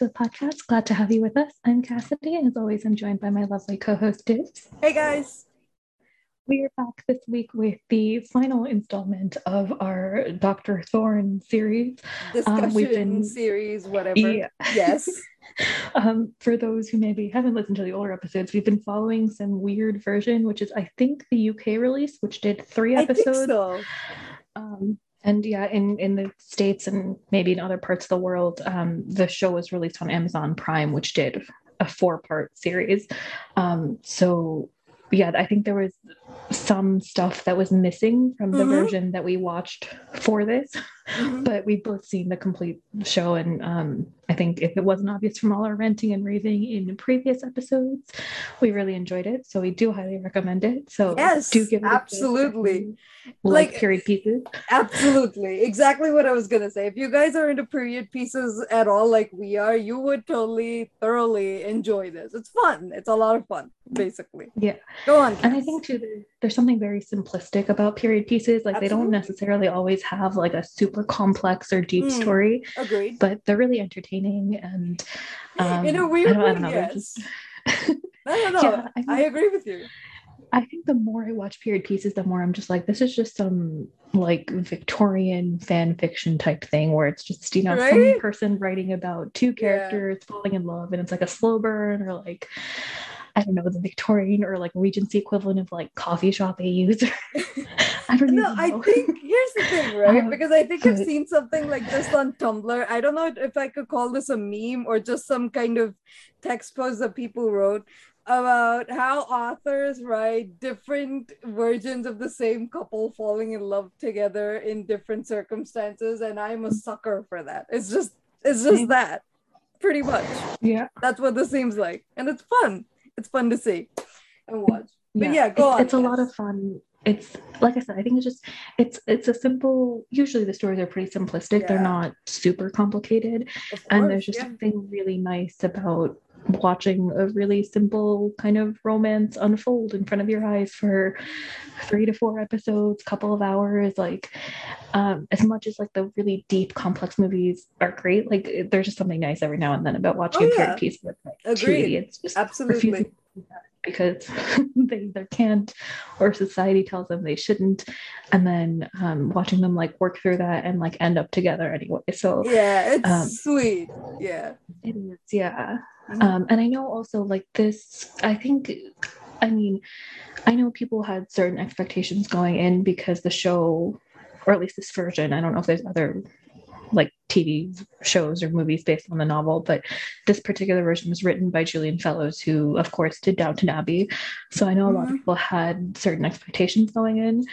to the podcast. Glad to have you with us. I'm Cassidy, and as always, I'm joined by my lovely co host, Dibbs. Hey, guys. We are back this week with the final installment of our Dr. Thorne series. Discussion um, we've been, series, whatever. Yeah. Yes. um, for those who maybe haven't listened to the older episodes, we've been following some weird version, which is, I think, the UK release, which did three episodes. I think so. Um, and yeah, in in the states and maybe in other parts of the world, um, the show was released on Amazon Prime, which did a four part series. Um, so yeah, I think there was some stuff that was missing from the mm-hmm. version that we watched for this, mm-hmm. but we've both seen the complete show. And um, I think if it wasn't obvious from all our ranting and raving in previous episodes, we really enjoyed it. So we do highly recommend it. So yes, do give it absolutely like, like period pieces. Absolutely, exactly what I was gonna say. If you guys are into period pieces at all, like we are, you would totally thoroughly enjoy this. It's fun. It's a lot of fun, basically. Yeah. Go on. And I think too, there's, there's something very simplistic about period pieces. Like Absolutely. they don't necessarily always have like a super complex or deep mm, story. Agreed. But they're really entertaining and um, in a weird way. Yes. Just... I don't know. Yeah, I, I agree with you. I think the more I watch period pieces, the more I'm just like, this is just some like Victorian fan fiction type thing where it's just, you know, right? some person writing about two characters yeah. falling in love and it's like a slow burn or like I don't know, the Victorian or like Regency equivalent of like coffee shop AUs. I don't know. I think here's the thing, right? Um, because I think I've seen something like this on Tumblr. I don't know if I could call this a meme or just some kind of text post that people wrote about how authors write different versions of the same couple falling in love together in different circumstances and i'm a sucker for that it's just it's just that pretty much yeah that's what this seems like and it's fun it's fun to see and watch. But yeah, yeah go it's, on. It's a lot of fun. It's like I said, I think it's just it's it's a simple. Usually the stories are pretty simplistic. Yeah. They're not super complicated, course, and there's just yeah. something really nice about watching a really simple kind of romance unfold in front of your eyes for three to four episodes couple of hours like um as much as like the really deep complex movies are great like there's just something nice every now and then about watching oh, a period piece with like Agreed. two idiots just absolutely. because they either can't or society tells them they shouldn't and then um, watching them like work through that and like end up together anyway so yeah it's um, sweet. Yeah. it is yeah Mm-hmm. Um, and I know also like this, I think, I mean, I know people had certain expectations going in because the show, or at least this version, I don't know if there's other like TV shows or movies based on the novel, but this particular version was written by Julian Fellowes, who, of course, did Downton Abbey. So I know mm-hmm. a lot of mm-hmm. people had certain expectations going in.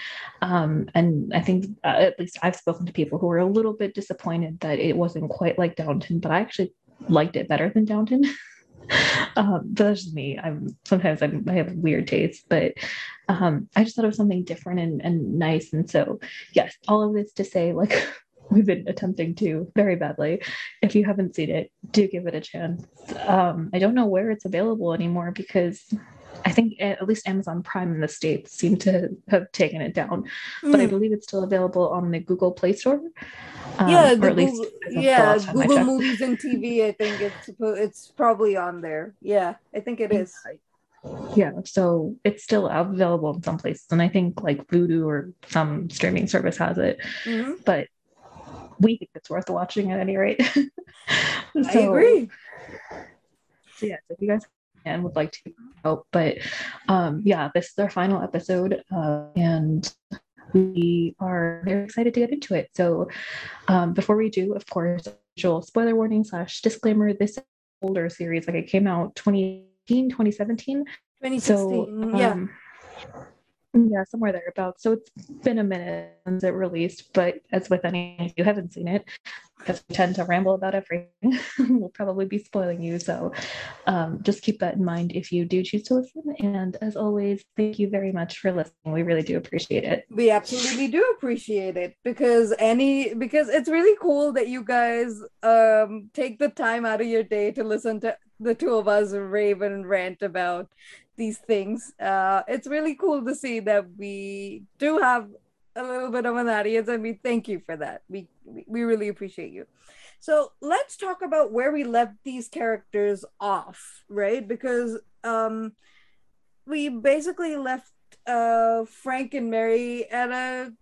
Um, and I think, uh, at least I've spoken to people who were a little bit disappointed that it wasn't quite like Downton, but I actually liked it better than Downton. um, but that's just me. I'm sometimes I'm, i have weird taste, but um, I just thought it was something different and, and nice. And so, yes, all of this to say, like, we've been attempting to very badly. If you haven't seen it, do give it a chance. Um, I don't know where it's available anymore because I think at least Amazon Prime in the States seem to have taken it down, mm. but I hmm. believe it's still available on the Google Play Store. Um, yeah, or at least yeah, Google Movies and TV. I think it's it's probably on there. Yeah, I think it is. Yeah, so it's still available in some places, and I think like Vudu or some streaming service has it. Mm-hmm. But we think it's worth watching at any rate. so, I agree. So yeah, so if you guys and would like to help, but um, yeah, this is our final episode, uh, and we are very excited to get into it. So um, before we do, of course, usual spoiler warning slash disclaimer, this older series, like it came out 2018, 2017. 2016, so. Um, yeah, somewhere thereabouts. So it's been a minute since it released, but as with any, if you haven't seen it, because we tend to ramble about everything, we'll probably be spoiling you. So um, just keep that in mind if you do choose to listen. And as always, thank you very much for listening. We really do appreciate it. We absolutely do appreciate it because any because it's really cool that you guys um, take the time out of your day to listen to the two of us rave and rant about these things. Uh, it's really cool to see that we do have a little bit of an audience, and we thank you for that. We we really appreciate you. So let's talk about where we left these characters off, right? Because um, we basically left uh, Frank and Mary at a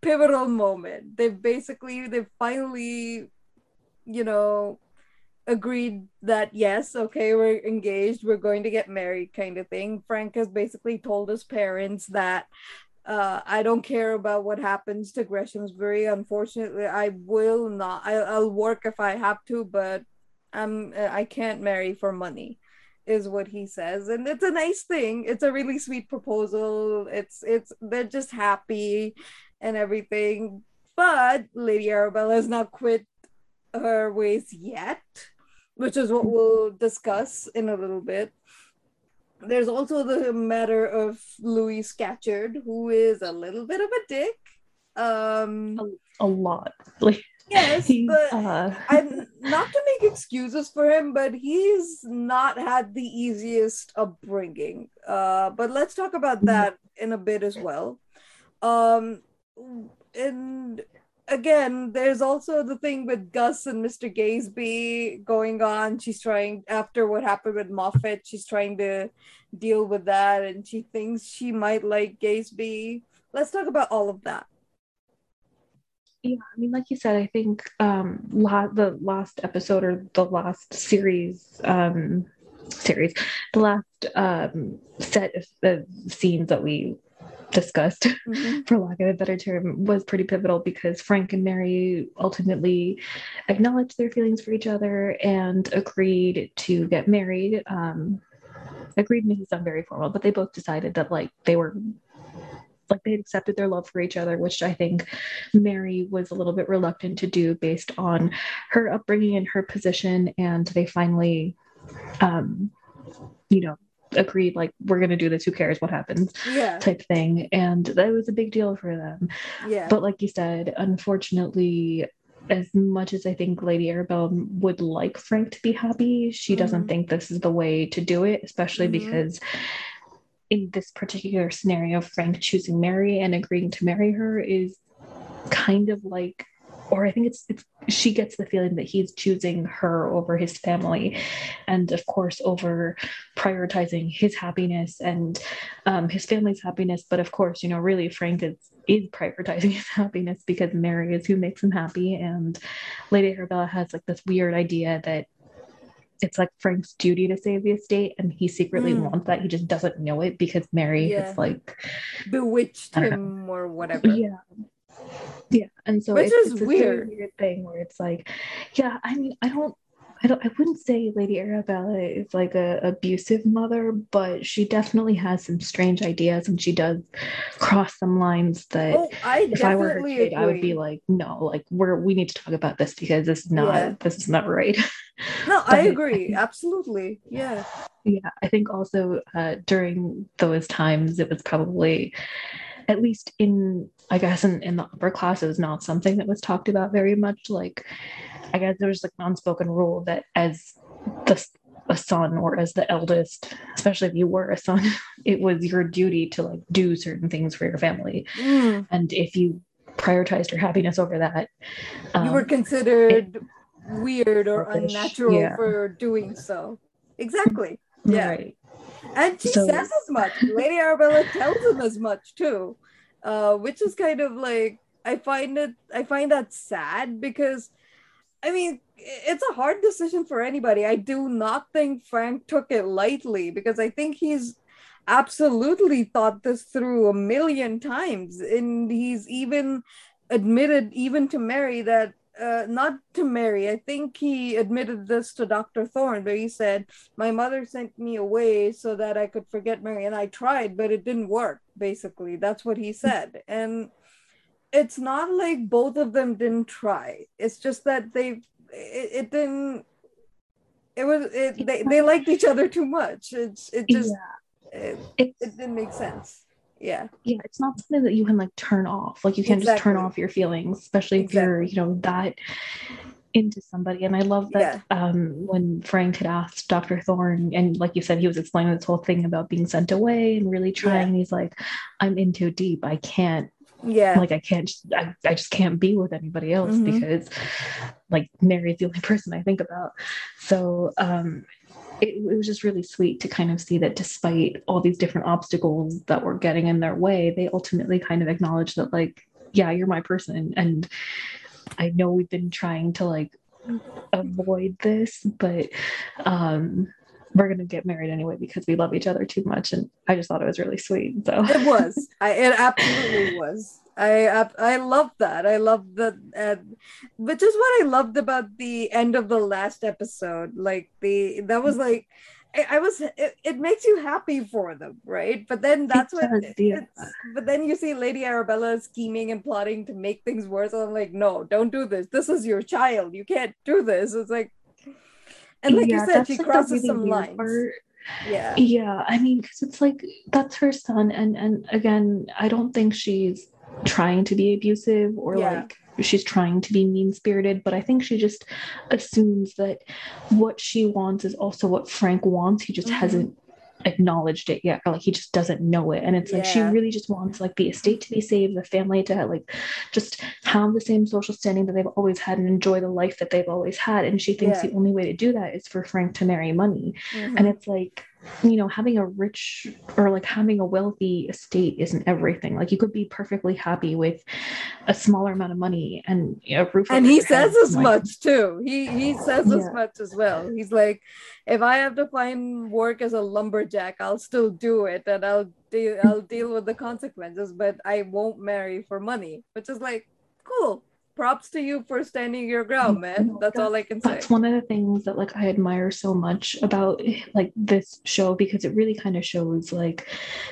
pivotal moment. They've basically, they've finally, you know, agreed that yes, okay, we're engaged, we're going to get married, kind of thing. Frank has basically told his parents that uh, I don't care about what happens to Greshamsbury. Unfortunately, I will not. I, I'll work if I have to, but I'm I can't marry for money, is what he says, and it's a nice thing. It's a really sweet proposal. It's it's they're just happy, and everything. But Lady Arabella has not quit her ways yet, which is what we'll discuss in a little bit there's also the matter of Louis Scatcherd, who is a little bit of a dick. Um, a, a lot. Like, yes, but uh... I'm not to make excuses for him, but he's not had the easiest upbringing. Uh, but let's talk about mm-hmm. that in a bit as well. Um, and again, there's also the thing with Gus and Mr. Gazebee going on. She's trying, after what happened with Moffat, she's trying to deal with that and she thinks she might like Gazebee. Let's talk about all of that. Yeah, I mean, like you said, I think um, la- the last episode or the last series, um, series, the last um, set of, of scenes that we discussed, mm-hmm. for lack of a better term, was pretty pivotal because Frank and Mary ultimately acknowledged their feelings for each other and agreed to get married. Um, agreed may sound very formal, but they both decided that like they were like they had accepted their love for each other, which I think Mary was a little bit reluctant to do based on her upbringing and her position. And they finally, um, you know, agreed like we're gonna do this who cares what happens yeah type thing and that was a big deal for them yeah but like you said unfortunately as much as i think lady arabella would like frank to be happy she mm-hmm. doesn't think this is the way to do it especially mm-hmm. because in this particular scenario frank choosing mary and agreeing to marry her is kind of like or I think it's, it's she gets the feeling that he's choosing her over his family, and of course over prioritizing his happiness and um, his family's happiness. But of course, you know, really Frank is is prioritizing his happiness because Mary is who makes him happy, and Lady Arabella has like this weird idea that it's like Frank's duty to save the estate, and he secretly mm. wants that. He just doesn't know it because Mary yeah. has like bewitched him or whatever. Yeah, yeah and so which it's, is it's weird weird thing where it's like yeah i mean i don't I don't I wouldn't say Lady Arabella is like a abusive mother, but she definitely has some strange ideas and she does cross some lines that oh, I if I were her kid, agree. I would be like, no, like we're we need to talk about this because this is not yeah. this is not right. No, I agree. Absolutely. Yeah. Yeah. I think also uh, during those times it was probably at least in I guess in, in the upper class, it was not something that was talked about very much. Like, I guess there was like an unspoken rule that as the a son or as the eldest, especially if you were a son, it was your duty to like do certain things for your family. Mm. And if you prioritized your happiness over that, um, you were um, considered it, weird or unnatural yeah. for doing so. Exactly. Yeah. Right. And she so, says as much. Lady Arabella tells him as much too uh, which is kind of like I find it I find that sad because I mean it's a hard decision for anybody. I do not think Frank took it lightly because I think he's absolutely thought this through a million times and he's even admitted even to Mary that uh, not to Mary. I think he admitted this to Dr. Thorne, where he said, My mother sent me away so that I could forget Mary. And I tried, but it didn't work, basically. That's what he said. And it's not like both of them didn't try. It's just that they, it, it didn't, it was, it, they, they liked each other too much. It's, it just, yeah. it, it didn't make sense yeah yeah it's not something that you can like turn off like you can't exactly. just turn off your feelings especially exactly. if you're you know that into somebody and i love that yeah. um when frank had asked dr thorne and like you said he was explaining this whole thing about being sent away and really trying yeah. he's like i'm in too deep i can't yeah like i can't I, I just can't be with anybody else mm-hmm. because like mary's the only person i think about so um it, it, was just really sweet to kind of see that despite all these different obstacles that were getting in their way they ultimately kind of acknowledged that like yeah you're my person. And i know we've been trying to like avoid this but um we're going to get married anyway because we love each other too much. And i just thought it was really sweet so. It was. I it absolutely was i i love that i love that uh, which is what i loved about the end of the last episode like the that was like I, was it, it, makes you happy for them right but then that's what yeah. but then you see lady arabella scheming and plotting to make things worse and i'm like no don't do this this is your child you can't do this it's like and like yeah, you said, she like crosses really some lines. Part. Yeah. Yeah. I mean, because it's like that's her son. And and again, I don't think she's trying to be abusive or yeah. like she's trying to be mean spirited, but I think she just assumes that what she wants is also what Frank wants. He just mm-hmm. hasn't acknowledged it yet or like he just doesn't know it and it's like yeah. she really just wants like the estate to be saved the family to like just have the same social standing that they've always had and enjoy the life that they've always had and she thinks yeah. the only way to do that is for frank to marry money mm-hmm. and it's like you know having a rich or like having a wealthy estate isn't everything. Like you could be perfectly happy with a smaller amount of money and a roof and he says as like, much too. He he says yeah. as much as well. He's like if i have to find work as a lumberjack i'll still do it and i'll deal i'll deal with the consequences but i won't marry for money which is like cool props to you for standing your ground, man. That's, that's all I can say. That's one of the things that like I admire so much about like this show because it really kind of shows like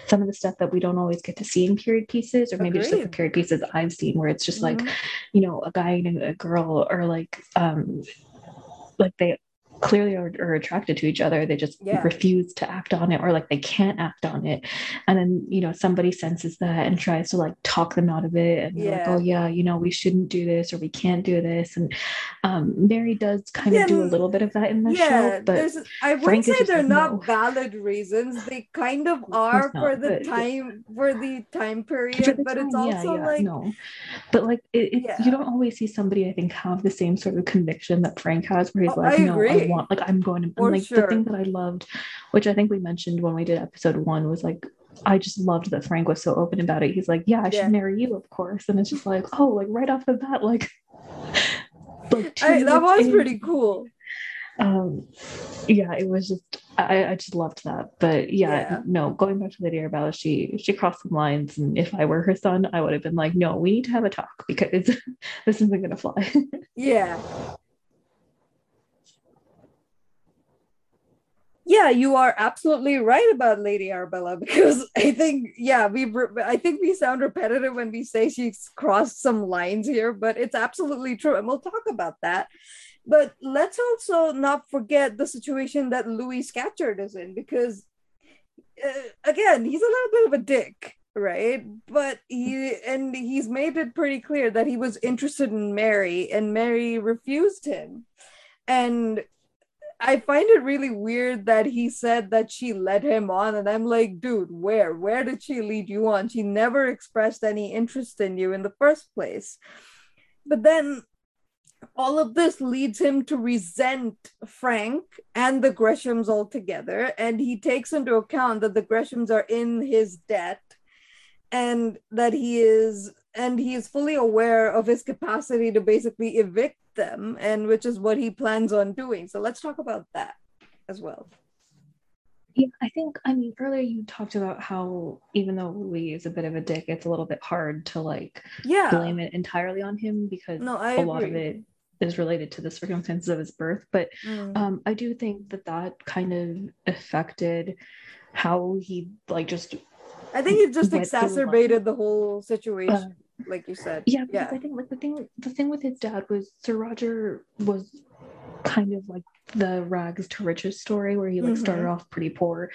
some of the stuff that we don't always get to see in period pieces, or maybe Agreed. just like the period pieces I've seen where it's just mm-hmm. like, you know, a guy and a girl or like um like they clearly are, are, attracted to each other. They just yeah. refuse to act on it or like they can't act on it. And then you know somebody senses that and tries to like talk them out of it and yeah. like oh yeah you know we shouldn't do this or we can't do this. And um, mary does kind yeah, of do a little bit of that in the show but i wouldn't say they're like, not no. valid reasons. They kind of are for not, the time for the time period the but time, it's also like no. But like it, you don't always see somebody i think have the same sort of conviction that frank has where he's oh, like I no agree want like i'm going to and like sure. the thing that i loved which i think we mentioned when we did episode one was like i just loved that frank was so open about it. He's like yeah i should marry you of course. And it's just like oh like right off the bat like, like I, that was in, pretty cool. Um yeah it was just I, I just loved that. But yeah, yeah, no going back to lady arabella she she crossed some lines. And if i were her son i would have been like no we need to have a talk because this isn't gonna fly. Yeah yeah you are absolutely right about lady arabella because i think yeah we i think we sound repetitive when we say she's crossed some lines here but it's absolutely true and we'll talk about that. But let's also not forget the situation that louis scatcherd is in because uh, again he's a little bit of a dick right? But he and he's made it pretty clear that he was interested in mary and mary refused him. And I find it really weird that he said that she led him on, and I'm like, dude, where? Where did she lead you on? She never expressed any interest in you in the first place. But then all of this leads him to resent Frank and the Greshams altogether, and he takes into account that the Greshams are in his debt and that he is and he is fully aware of his capacity to basically evict them and which is what he plans on doing. So let's talk about that as well. Yeah i think i mean earlier you talked about how even though louis is a bit of a dick it's a little bit hard to like yeah. blame it entirely on him because no, a agree. lot of it is related to the circumstances of his birth. But mm. um, i do think that that kind of affected how he like just i think it just exacerbated the whole situation. Uh, like you said. Yeah, yeah. I think like the thing the thing with his dad was Sir Roger was kind of like the rags to riches story where he like mm-hmm. started off pretty poor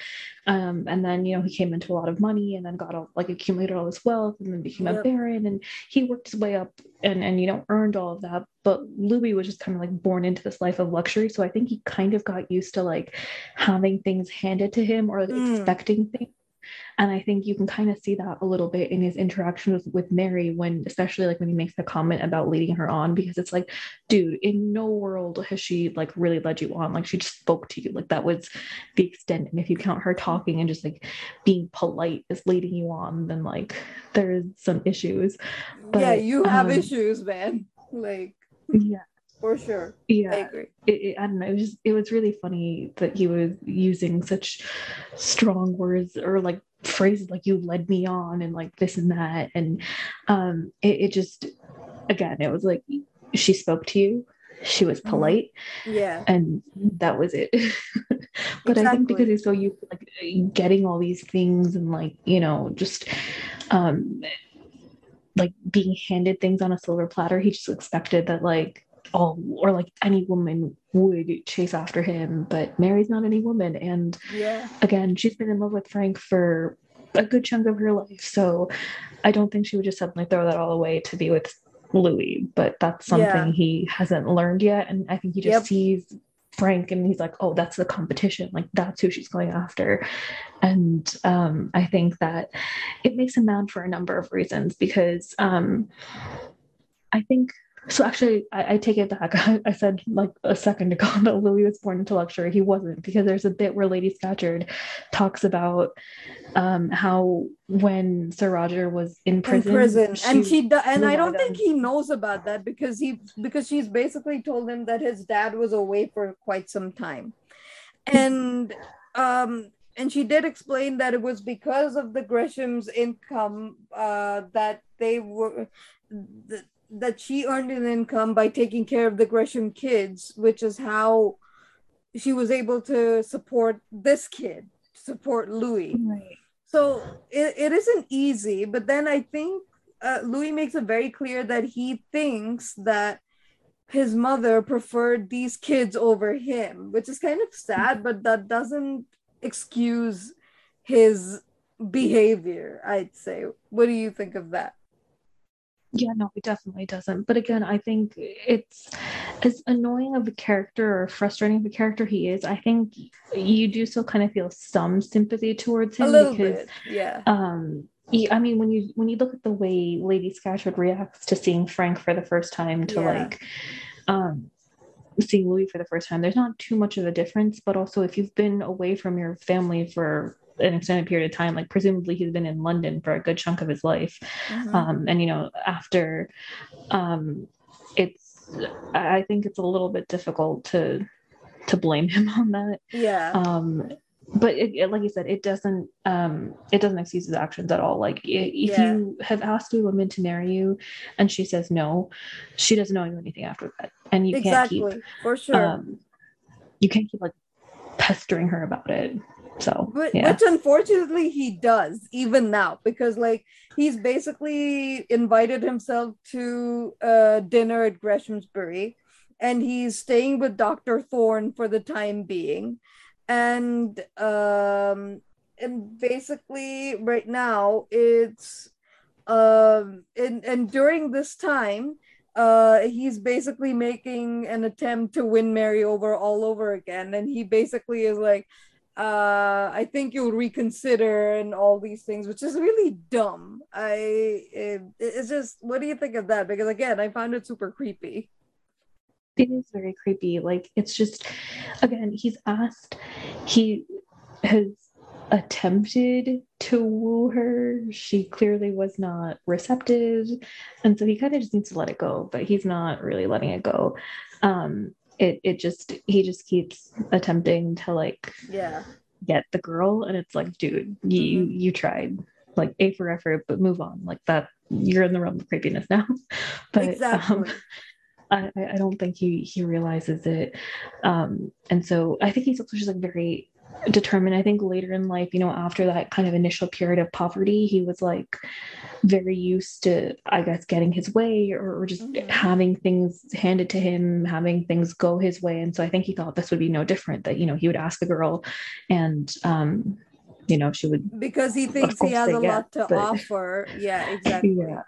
um and then you know he came into a lot of money and then got all like accumulated all this wealth and then became yep. a baron and he worked his way up and and you know earned all of that but louis was just kind of like born into this life of luxury so i think he kind of got used to like having things handed to him or like, mm. expecting things and i think you can kind of see that a little bit in his interaction with, with mary when especially like when he makes the comment about leading her on because it's like dude in no world has she like really led you on. Like she just spoke to you. Like that was the extent. And if you count her talking and just like being polite as leading you on then like there's some issues. But, yeah you have um, issues man. Like yeah. for sure. Yeah, I agree. It, it, I don't know. It was just, it was really funny that he was using such strong words or like phrases like "you led me on" and like this and that, and um, it, it just again, it was like she spoke to you. She was mm-hmm. polite, yeah, and that was it. but exactly. I think because he's so used to like getting all these things and like you know just um like being handed things on a silver platter, he just expected that like all or like any woman would chase after him but mary's not any woman. And yeah. again she's been in love with frank for a good chunk of her life so i don't think she would just suddenly throw that all away to be with louis but that's something yeah. he hasn't learned yet. And i think he just yep. sees frank and he's like oh that's the competition. Like that's who she's going after. And um, i think that it makes him mad for a number of reasons because um, i think so actually, I, I, take it back. I, I, said like a second ago that Louis was born into luxury. He wasn't because there's a bit where Lady Scatcherd talks about um, how when Sir Roger was in prison, in prison, she and she and I don't think he knows about that because he because she's basically told him that his dad was away for quite some time, and um and she did explain that it was because of the Gresham's income uh, that they were that she earned an income by taking care of the Gresham kids, which is how she was able to support this kid, support Louis. Right. So it, it isn't easy, but then I think uh, Louis makes it very clear that he thinks that his mother preferred these kids over him, which is kind of sad, but that doesn't excuse his behavior, I'd say. What do you think of that? Yeah, no, it definitely doesn't. But again, I think it's as annoying of a character or frustrating of a character he is. I think you do still kind of feel some sympathy towards him a little because, bit, yeah. Um, I mean, when you when you look at the way Lady Scatcherd reacts to seeing Frank for the first time, to yeah. like, um, seeing Louis for the first time, there's not too much of a difference. But also, if you've been away from your family for an extended period of time like presumably he's been in london for a good chunk of his life. Mm-hmm. um, and you know after um, it's i think it's a little bit difficult to to blame him on that. Yeah. Um but it, it, like you said it doesn't um it doesn't excuse his actions at all. Like if yeah. you have asked a woman to marry you and she says no she doesn't know you anything after that. And you exactly. can't keep for sure. um, you can't keep like pestering her about it so, but, yeah. which unfortunately he does even now because like he's basically invited himself to uh, dinner at Greshamsbury and he's staying with Dr. Thorne for the time being. And um and basically right now it's um and and during this time uh he's basically making an attempt to win Mary over all over again and he basically is like uh i think you'll reconsider and all these things which is really dumb. I it, it's just what do you think of that? Because again i found it super creepy. It is very creepy. Like it's just again he's asked he has attempted to woo her. She clearly was not receptive. And so he kind of just needs to let it go but he's not really letting it go. Um it it just he just keeps attempting to like yeah get the girl and it's like dude you mm-hmm. you tried like a for effort but move on like that you're in the realm of creepiness now but exactly. um I, I don't think he he realizes it um and so i think he's also just like very determined i think later in life you know after that kind of initial period of poverty he was like very used to i guess getting his way or, or just mm-hmm. having things handed to him having things go his way. And so i think he thought this would be no different that you know he would ask a girl and um you know she would because he thinks he has a get, lot to but, offer. Yeah exactly. Yeah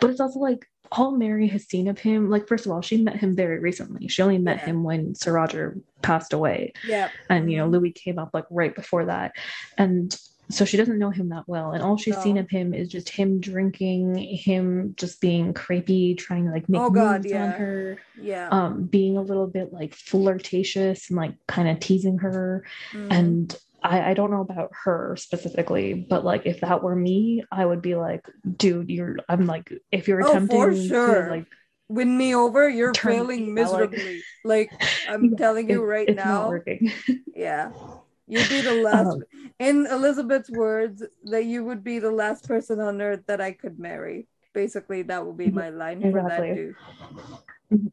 but it's also like all Mary has seen of him, like first of all, she met him very recently. She only met yeah. him when Sir Roger passed away. Yeah. And you know, Louis came up like right before that. And so she doesn't know him that well and all she's no. seen of him is just him drinking him just being creepy trying to like make oh, God, yeah. on her yeah um being a little bit like flirtatious and like kind of teasing her mm. and I, I don't know about her specifically, but like if that were me, I would be like, dude, you're I'm like if you're attempting oh, for sure. to like win me over, you're failing miserably. Like, like I'm telling you right it's now. yeah. You'd be the last um, in Elizabeth's words, that you would be the last person on earth that I could marry. Basically, that would be my line exactly. for that dude.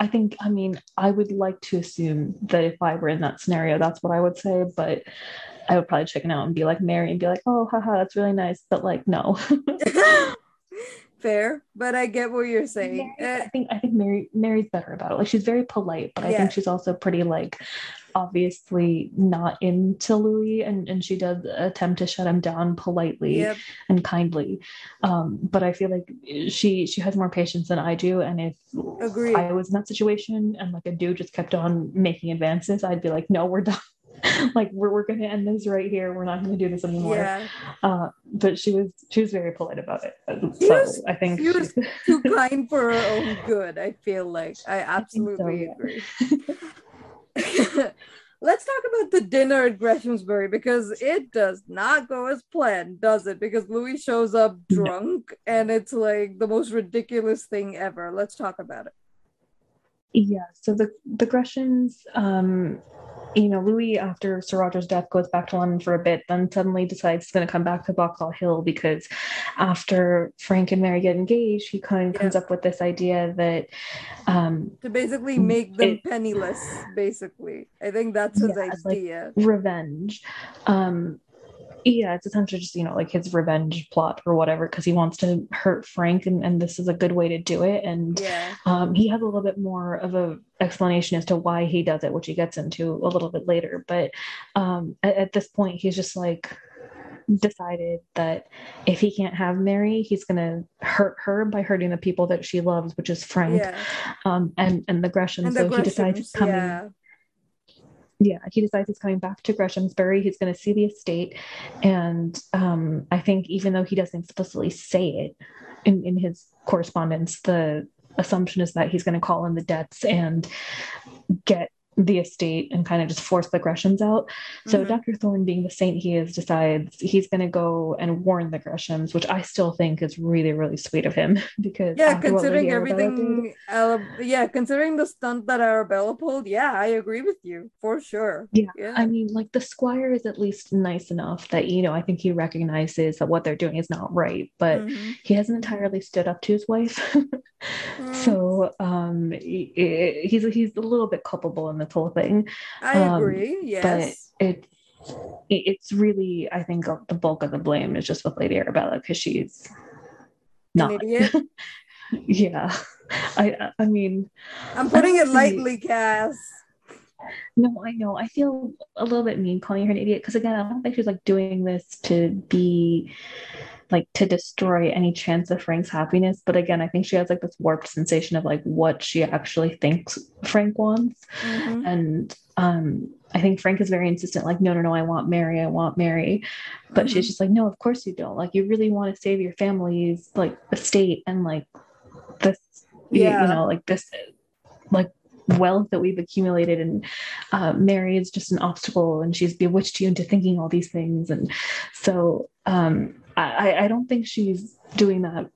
I think, I mean, I would like to assume that if I were in that scenario, that's what I would say, but I would probably chicken out and be like Mary and be like, oh, haha, that's really nice. But like, no. Fair, but I get what you're saying. Mary, I think I think Mary Mary's better about it. Like she's very polite, but I yeah. think she's also pretty like obviously not into Louis and, and she does attempt to shut him down politely yep. and kindly. Um, but I feel like she she has more patience than I do. And if Agreed. I was in that situation and like a dude just kept on making advances, I'd be like, no, we're done. like we're, we're gonna end this right here. We're not gonna do this anymore. Yeah. Uh, but she was she was very polite about it. So was, I think she was too kind for her own good. I feel like I absolutely I so, yeah. agree. Let's talk about the dinner at Greshamsbury because it does not go as planned, does it? Because Louis shows up drunk and it's like the most ridiculous thing ever. Let's talk about it. Yeah, so the the Greshams um you know, Louis, after Sir Roger's death, goes back to London for a bit, then suddenly decides he's going to come back to Boxall Hill because after Frank and Mary get engaged, he kind of yeah. comes up with this idea that um, to basically make them it, penniless. Basically, I think that's his yeah, idea. Like revenge. Um, yeah it's essentially just you know like his revenge plot or whatever because he wants to hurt frank and, and this is a good way to do it and yeah. um, he has a little bit more of a explanation as to why he does it which he gets into a little bit later but um, at, at this point he's just like decided that if he can't have Mary, he's going to hurt her by hurting the people that she loves, which is Frank yeah. um, and and the Gresham. And so he decides coming. Yeah yeah, he decides he's coming back to Greshamsbury. He's going to see the estate. And um, I think even though he doesn't explicitly say it in, in his correspondence, the assumption is that he's going to call in the debts and get the estate and kind of just force the Greshams out. So mm-hmm. Dr. Thorne, being the saint he is, decides he's going to go and warn the Greshams, which I still think is really, really sweet of him because yeah, considering everything, yeah, considering the stunt that Arabella pulled, yeah, I agree with you for sure. Yeah. yeah, I mean, like the Squire is at least nice enough that you know I think he recognizes that what they're doing is not right, but mm-hmm. he hasn't entirely stood up to his wife. mm. So um, he, he's he's a little bit culpable in the whole thing. I um, agree. Yes, but it it's really I think the bulk of the blame is just with Lady Arabella because she's not. An idiot. yeah, I I mean, I'm putting it lightly, Cass. No, I know. I feel a little bit mean calling her an idiot because again, I don't think she's like doing this to be like to destroy any chance of Frank's happiness. But again, I think she has like this warped sensation of like what she actually thinks Frank wants. Mm-hmm. And um I think Frank is very insistent, like, no, no, no, I want Mary, I want Mary. But mm-hmm. she's just like, no, of course you don't. Like, you really want to save your family's like estate and like this, yeah. you, you know, like this, like wealth that we've accumulated and uh, mary is just an obstacle and she's bewitched you into thinking all these things and so um, I, I don't think she's doing that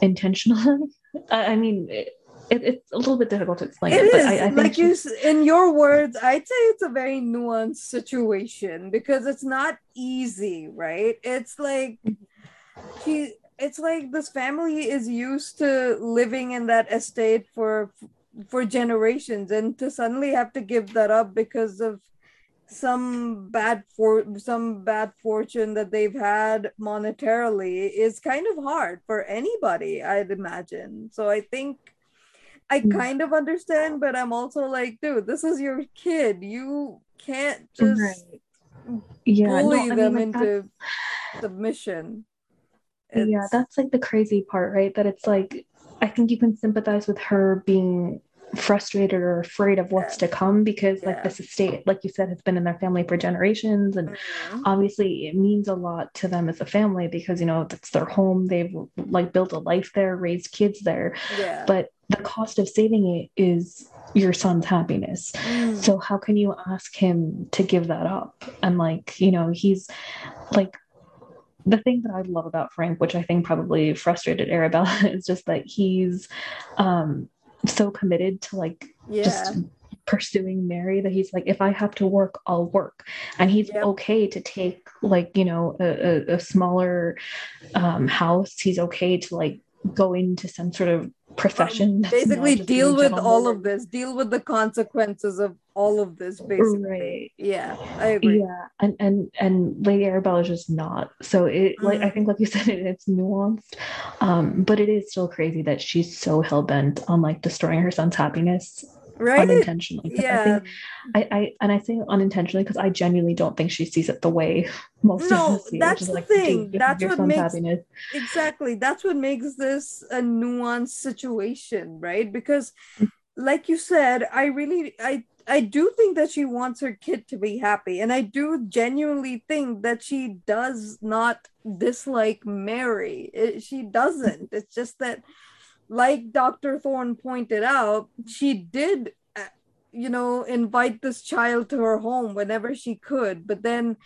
intentionally. I, mean it, it, it's a little bit difficult to explain it, it is. I, I like you in your words i'd say it's a very nuanced situation because it's not easy right? It's like he it's like this family is used to living in that estate for for generations and to suddenly have to give that up because of some bad for some bad fortune that they've had monetarily is kind of hard for anybody i'd imagine so i think i hmm. kind of understand but i'm also like dude this is your kid you can't just right. yeah, bully no, them mean, like into submission it's... yeah that's like the crazy part right that it's like i think you can sympathize with her being frustrated or afraid of what's to come because yeah. like this estate like you said has been in their family for generations and mm-hmm. obviously it means a lot to them as a family because you know that's their home they've like built a life there raised kids there yeah. but the cost of saving it is your son's happiness mm. so how can you ask him to give that up and like you know he's like the thing that I love about Frank, which I think probably frustrated Arabella, is just that he's um so committed to like yeah. just pursuing Mary that he's like, if I have to work, I'll work. And he's yep. okay to take like, you know, a, a, a smaller um, house. He's okay to like go into some sort of profession. basically deal with all of this, deal with the consequences of all of this, basically. Right. Yeah, I agree. Yeah. And and and Lady Arabella is just not. So it mm. like I mm. think like you said, it, it's nuanced. Um, but it is still crazy that she's so hell bent on like destroying her son's happiness right unintentionally yeah I, think, I, I and i say unintentionally because i genuinely don't think she sees it the way most no, of us see that's the like, thing that's what makes happiness. exactly that's what makes this a nuanced situation right because mm. like you said i really i I do think that she wants her kid to be happy. And I do genuinely think that she does not dislike Mary. It, she doesn't. It's just that like Dr. Thorne pointed out, she did, uh, you know, invite this child to her home whenever she could, but then,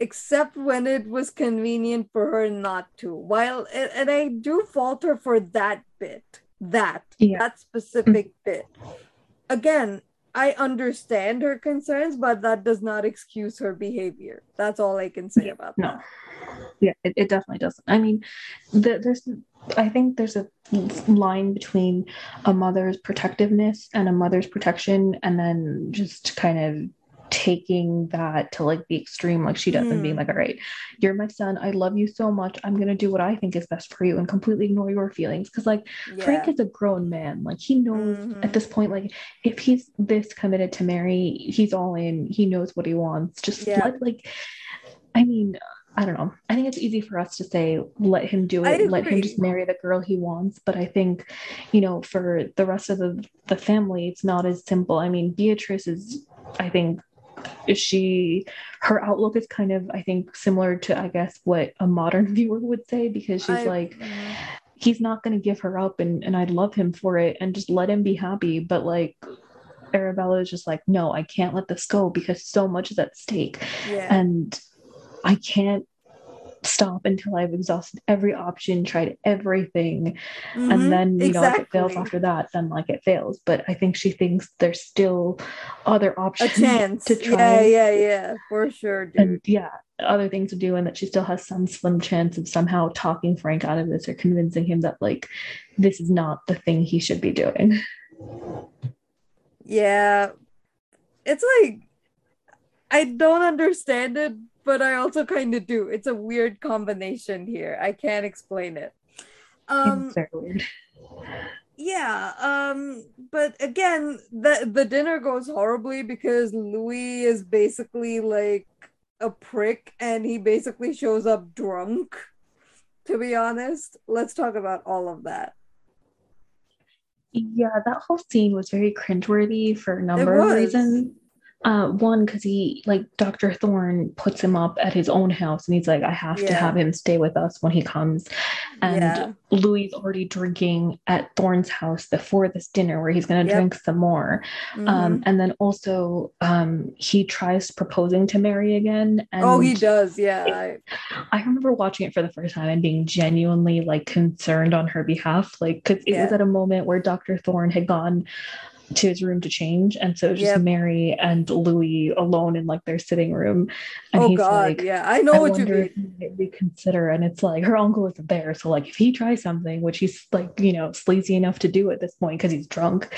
except when it was convenient for her not to. While, and I do falter for that bit, that, yeah. that specific bit. Again, I understand her concerns, but that does not excuse her behavior. That's all I can say yeah, about no. that. Yeah, it, it definitely doesn't. I mean, the, there's I think there's a line between a mother's protectiveness and a mother's protection, and then just kind of taking that to like the extreme, like she does, mm. and being hmm. like, all right, you're my son. I love you so much. I'm going to do what I think is best for you and completely ignore your feelings. Cause like yeah. Frank is a grown man. Like he knows mm-hmm. at this point, like if he's this committed to Mary, he's all in. He knows what he wants. Just yeah. let, like, I mean, I don't know. I think it's easy for us to say, let him do it, let him just marry the girl he wants. But I think, you know, for the rest of the, the family, it's not as simple. I mean, Beatrice is, I think, she, her outlook is kind of, I think, similar to, I guess, what a modern viewer would say, because she's I, like, he's not going to give her up and, and I'd love him for it and just let him be happy. But like, Arabella is just like, no, I can't let this go because so much is at stake. Yeah. And I can't stop until I've exhausted every option, tried everything. Mm-hmm. And then, you exactly. know, if it fails after that, then like it fails. But I think she thinks there's still other options. A chance. To try. Yeah, yeah, yeah, for sure. Dude. And yeah, other things to do, and that she still has some slim chance of somehow talking Frank out of this or convincing him that like this is not the thing he should be doing. Yeah. It's like I don't understand it but I also kind of do. It's a weird combination here. I can't explain it. Um, weird. Yeah, um, but again, the the dinner goes horribly because Louis is basically like a prick, and he basically shows up drunk. To be honest, let's talk about all of that. Yeah, that whole scene was very cringeworthy for a number of reasons. Uh, one, because he like Dr. Thorne puts him up at his own house and he's like, I have yeah. to have him stay with us when he comes. And yeah. Louis already drinking at Thorne's house before this dinner where he's gonna yep. drink some more. Um, mm-hmm. Um, and then also um he tries proposing to Mary again. And oh, he does, yeah. It, I remember watching it for the first time and being genuinely like concerned on her behalf. Like, because it yeah. was at a moment where Dr. Thorne had gone to his room to change. And so just yep. Mary and Louis alone in like their sitting room. And oh he's God, like, yeah, I know I what you mean. Reconsider. And it's like her uncle isn't there. So like if he tries something, which he's like, you know, sleazy enough to do at this point because he's drunk.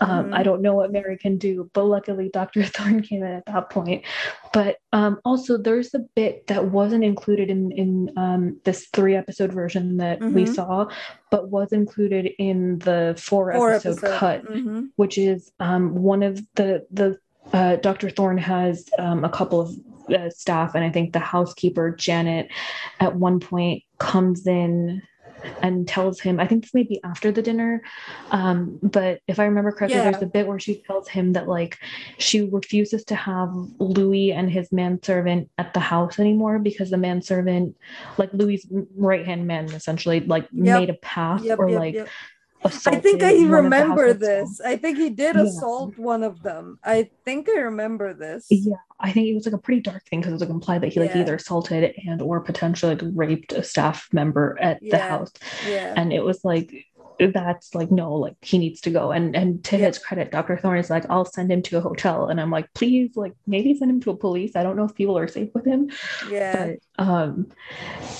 Um, mm-hmm. I don't know what Mary can do. But luckily Dr. Thorne came in at that point. But um, also there's a bit that wasn't included in in um, this three episode version that mm-hmm. we saw, but was included in the four, four episode, episode, cut, mm-hmm. which is um, one of the the uh, Dr. Thorne has um, a couple of uh, staff, and I think the housekeeper Janet at one point comes in and tells him, I think this may be after the dinner, um, but if I remember correctly, yeah. there's a bit where she tells him that like she refuses to have Louis and his manservant at the house anymore because the manservant, like Louis's right hand man, essentially like yep. made a path yep, or yep, like I think I remember this. I think he did assault one of them. I think I remember this. Yeah, I think it was like a pretty dark thing because it was like implied that he like yeah. either assaulted and or potentially like raped a staff member at yeah. the house. Yeah, and it was like that's like no like he needs to go. And and to his credit dr thorne is like i'll send him to a hotel. And i'm like please like maybe send him to a police. I don't know if people are safe with him. Yeah. But um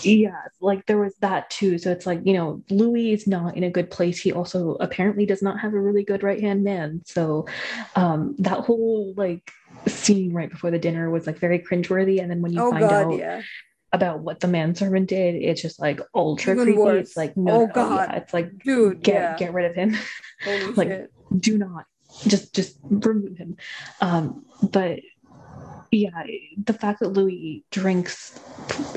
yeah like there was that too. So it's like you know louis is not in a good place. He also apparently does not have a really good right hand man. So um that whole like scene right before the dinner was like very cringeworthy. And then when you oh, find God, out yeah about what the manservant did, it's just like ultra Even creepy. Worse. It's like no, oh god, yeah. it's like dude, get yeah. get rid of him. like shit. do not just just remove him. Um, but yeah, the fact that Louis drinks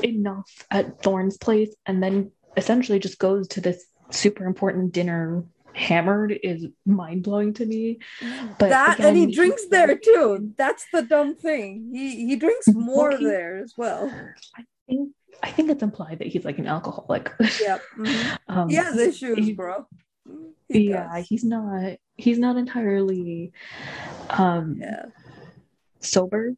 enough at Thorne's place and then essentially just goes to this super important dinner hammered is mind blowing to me. But that again, and he drinks there too. That's the dumb thing. He he drinks more there as well. I think I think it's implied that he's like an alcoholic. Yep. Mm-hmm. um, he has issues, he, bro. He yeah, does. he's not he's not entirely um yeah sober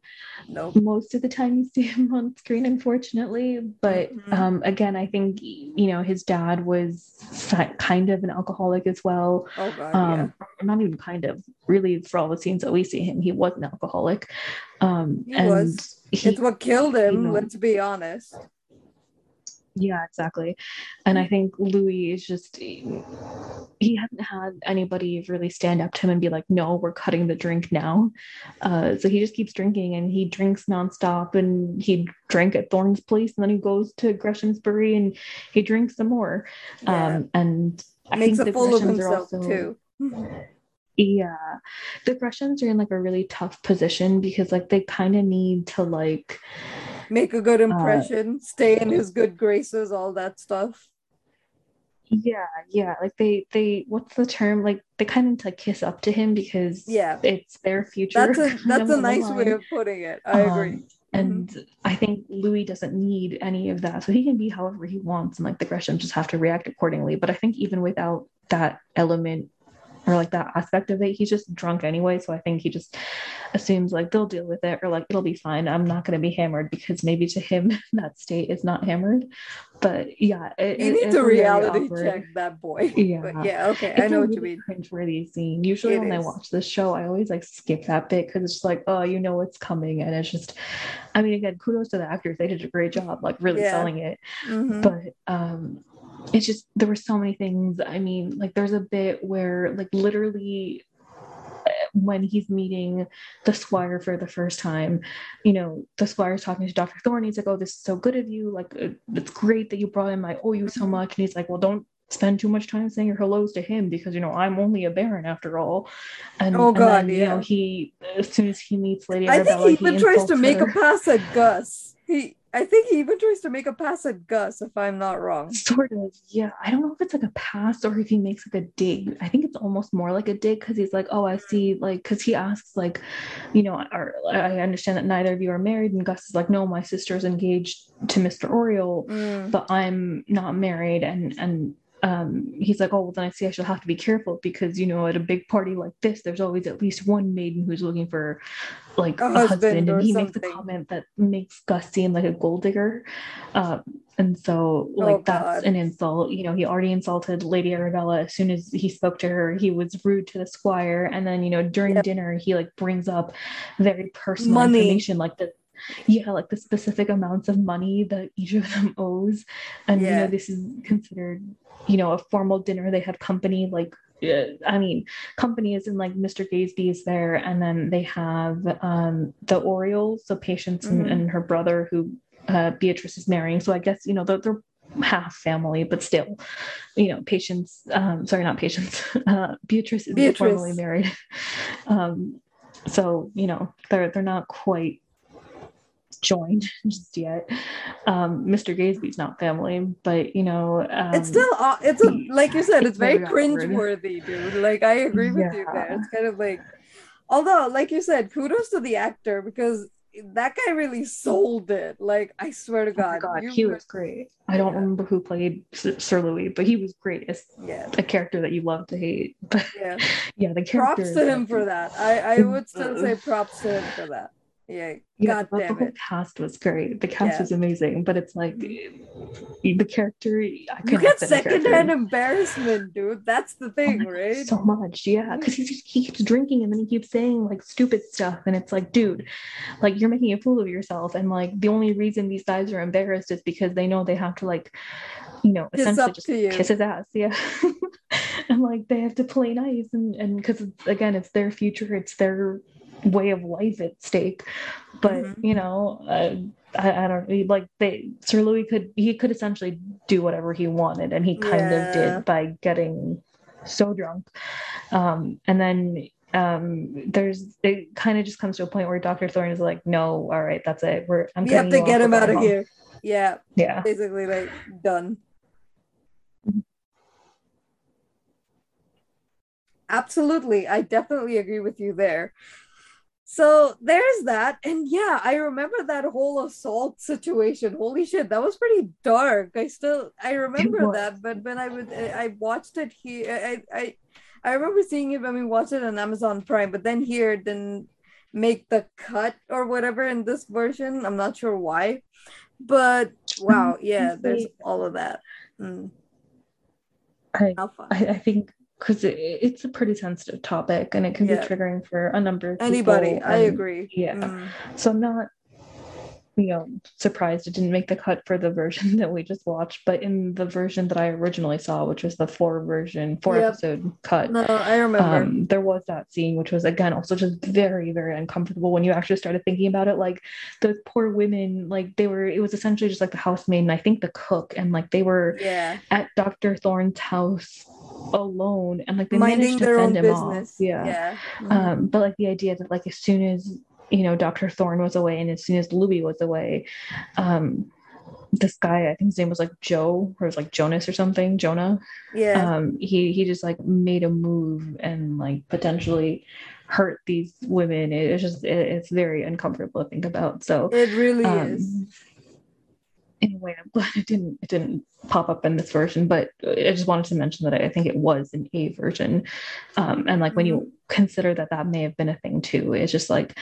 nope. most of the time you see him on screen unfortunately but mm-hmm. um, again i think you know his dad was kind of an alcoholic as well oh, God, um, yeah. not even kind of really for all the scenes that we see him he was an alcoholic um, he and was. He, it's what killed him you know, let's be honest yeah exactly. And i think louis is just he hasn't had anybody really stand up to him and be like no we're cutting the drink now. Uh, so he just keeps drinking and he drinks nonstop and he drank at thorne's place and then he goes to greshamsbury and he drinks some more. Yeah. um, and I makes a fool of himself also, too. Yeah. The greshams are in like a really tough position because like they kind of need to like make a good uh, impression, uh, stay in his good graces, all that stuff. Yeah, yeah. Like they they what's the term? Like they kind of like kiss up to him because yeah, it's their future. That's a that's a nice way of putting it. I um, agree. And mm-hmm. I think Louis doesn't need any of that. So he can be however he wants and like the Gresham just have to react accordingly. But I think even without that element or like that aspect of it. He's just drunk anyway, so I think he just assumes like they'll deal with it or like it'll be fine. I'm not going to be hammered because maybe to him that state is not hammered. But yeah, it, you need to reality check that boy. Yeah, but yeah, okay, I know what you mean. Cringeworthy scene. Usually it when is. I watch this show, I always like skip that bit because it's just like, oh, you know what's coming, and it's just. I mean, again, kudos to the actors; they did a great job, like really yeah. selling it. Mm-hmm. But um, it's just there were so many things. I mean, like there's a bit where like literally uh, when he's meeting the squire for the first time, you know, the squire's talking to Dr. Thorne. He's like, Oh, this is so good of you. Like, uh, it's great that you brought him. I owe you so much. And he's like, Well, don't spend too much time saying your hellos to him because, you know, I'm only a baron after all. And, oh, God, and then, yeah. you know, he, as soon as he meets Lady I Arabella, think he even he tries to make her. a pass at Gus. He, I think he even tries to make a pass at Gus, if I'm not wrong. Sort of, yeah. I don't know if it's like a pass or if he makes like a dig. I think it's almost more like a dig because he's like, oh, I see, like, because he asks, like, you know, I understand that neither of you are married. And Gus is like, no, my sister's engaged to Mr. Oriel, mm. but I'm not married. And, and, um, he's like, oh, well, then I see I shall have to be careful because, you know, at a big party like this, there's always at least one maiden who's looking for like a, a husband. husband and he something. makes a comment that makes Gus seem like a gold digger. Um, and so, oh, like, oh, that's God. an insult. You know, he already insulted Lady Arabella as soon as he spoke to her. He was rude to the squire. And then, you know, during yep. dinner, he like brings up very personal Money. information like the yeah like the specific amounts of money that each of them owes and yeah. you know this is considered you know a formal dinner they have company like uh, I mean, company is in like Mr. Gazebee is there, and then they have um, the Oriels, so Patience mm-hmm. and, and, her brother, who uh, Beatrice is marrying. So I guess you know they're, they're half family, but still, you know, Patience. Um, sorry, not Patience. Uh, Beatrice is Beatrice. formally married. Um, so you know they're they're not quite joined just yet. Um, Mr. Gazebee's not family, but you know, um, it's still it's a, like you said, it's, it's very, very cringeworthy, dude. Like I agree with yeah. you there. It's kind of like, although, like you said, kudos to the actor because that guy really sold it. Like I swear to God, oh God he were... was great. I don't remember who played Sir Louis, but he was great as yeah. a character that you love to hate. But yeah, yeah, the character. Props to him for that. I I would still say props to him for that. Yeah, yeah, God damn the whole it. cast was great. The cast yeah. was amazing, but it's like mm. eh, the character. I you get secondhand embarrassment, dude. That's the oh thing, oh right? So much, yeah. Because he just he keeps drinking and then he keeps saying like stupid stuff, and it's like, dude, like you're making a fool of yourself, and like the only reason these guys are embarrassed is because they know they have to like, you know, essentially just kiss his ass, yeah. and like they have to play nice, and and because again, it's their future, it's their way of life at stake. But mm-hmm. you know, uh, I, I, don't like they Sir Louis could he could essentially do whatever he wanted, and he kind yeah. of did by getting so drunk. Um, and then um, there's it kind of just comes to a point where Dr. Thorne is like, no, all right, that's it. We're I'm we have to get him out of home. here. Yeah. Yeah. Basically, like done. Absolutely. I definitely agree with you there so there's that. And yeah i remember that whole assault situation. Holy shit that was pretty dark. I still i remember that but when i would i watched it here i i i remember seeing it when we watched it on amazon prime but then here didn't make the cut or whatever in this version. I'm not sure why but wow yeah there's all of that. Mm. I, I, I think because it, it's a pretty sensitive topic and it can yeah. be triggering for a number of anybody. I agree. Yeah. Mm. So I'm not, you know, surprised it didn't make the cut for the version that we just watched, but in the version that I originally saw, which was the four version, four yep. episode cut. No, I remember. Um, there was that scene, which was again also just very, very uncomfortable when you actually started thinking about it. Like those poor women, like they were, it was essentially just like the housemaid and I think the cook, and like they were yeah. at Dr. Thorne's house alone and like they Minding managed to fend him business. off. Yeah. yeah. Mm-hmm. Um, but like the idea that like as soon as you know Dr. Thorne was away and as soon as Louis was away, um, this guy, I think his name was like Joe or it was like Jonas or something, Jonah. Yeah. Um, he he just like made a move and like potentially hurt these women. It, it's just it, it's very uncomfortable to think about. So it really um, is anyway, I'm glad it didn't it didn't pop up in this version, but I just wanted to mention that I think it was an A version. Um, and like when you mm-hmm. consider that that may have been a thing too, it's just like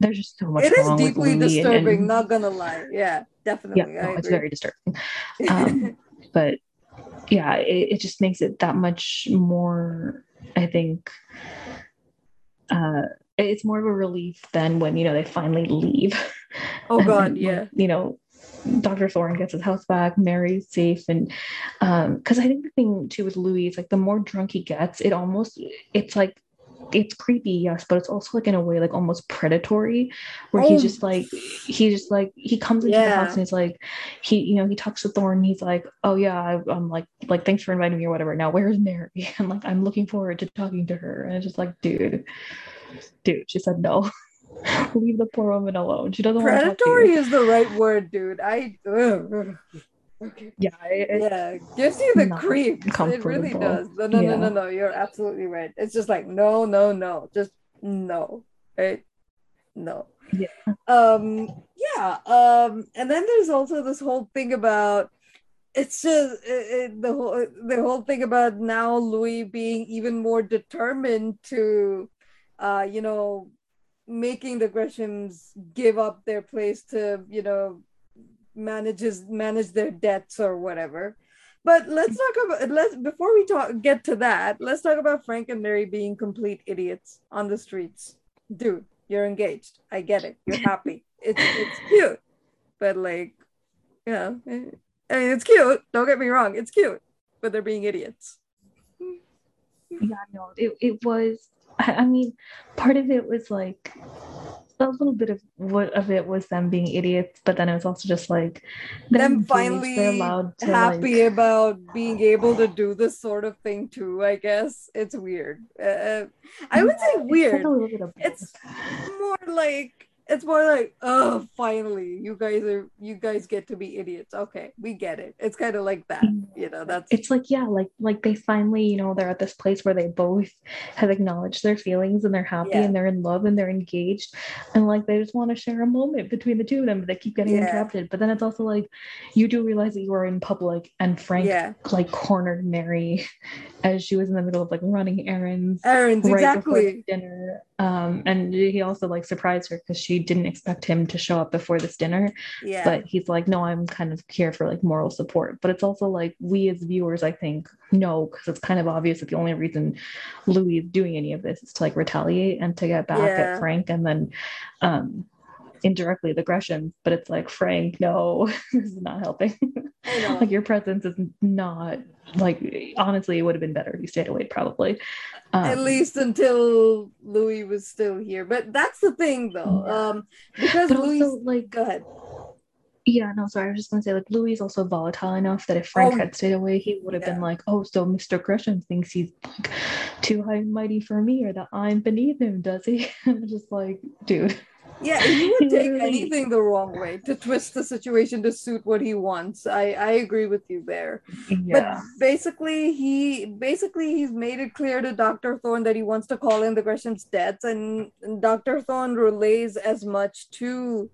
there's just so much. It is deeply disturbing. And, and, not gonna lie. Yeah, definitely. Yeah, no, it's very disturbing. Um, but yeah, it, it just makes it that much more. I think. Uh, it's more of a relief than when you know they finally leave. Oh God, yeah. You know, Dr. Thorne gets his house back, Mary's safe. And because um, I think the thing too with Louis is like the more drunk he gets, it almost, it's like, it's creepy, yes, but it's also like in a way like almost predatory, where oh. he's just like he just like he comes into yeah. the house and he's like he you know he talks to Thorne he's like oh yeah I, am like like thanks for inviting me or whatever now where's Mary and like I'm looking forward to talking to her and it's just like dude dude she said no Leave the poor woman alone. She doesn't Predatory is the right word, dude. I. Ugh. Okay. Yeah, it, yeah, gives you the creep. It really does. No, no, yeah. no, no, no. You're absolutely right. It's just like no, no, no. Just no. Right? No. Yeah. Um. Yeah. Um. And then there's also this whole thing about it's just it, it, the whole the whole thing about now Louis being even more determined to, uh, you know, making the Greshams give up their place to, you know, manages manage their debts or whatever. But let's talk about let's before we talk get to that, let's talk about Frank and Mary being complete idiots on the streets. Dude, you're engaged. I get it. You're happy. It's it's cute. But like, you know, I mean it's cute. Don't get me wrong, it's cute. But they're being idiots. Yeah, no, it, it was I mean, part of it was like a little bit of what of it was them being idiots, but then it was also just like them, them finally happy like... about being able to do this sort of thing too. I guess it's weird. Uh, I would say weird. It's, it's more like it's more like oh finally you guys are you guys get to be idiots. Okay we get it. It's kind of like that mm-hmm. you know that's it's like yeah like like they finally you know they're at this place where they both have acknowledged their feelings and they're happy yeah. and they're in love and they're engaged. And like they just want to share a moment between the two of them but they keep getting yeah. interrupted. But then it's also like you do realize that you are in public and frank yeah. like cornered mary as she was in the middle of like running errands errands right exactly. dinner um and he also like surprised her because she didn't expect him to show up before this dinner. Yeah. But he's like no i'm kind of here for like moral support. But it's also like we as viewers i think know because it's kind of obvious that the only reason louis is doing any of this is to like retaliate and to get back yeah. at frank and then um indirectly the Greshams, but it's like Frank, no, this is not helping. like your presence is not like honestly, it would have been better if you stayed away, probably. Um, At least until Louis was still here. But that's the thing though. Um because but Louis also, like go ahead. Yeah, no, sorry. I was just gonna say, like, Louis is also volatile enough that if Frank oh, had stayed away, he would have yeah. been like, "Oh, so Mr. Gresham thinks he's like too high and mighty for me, or that I'm beneath him, does he?" I'm just like, dude. Yeah, he would take anything the wrong way to twist the situation to suit what he wants. I I agree with you there. Yeah. But basically, he basically he's made it clear to Doctor Thorne that he wants to call in the Gresham's debts, and Doctor Thorne relays as much to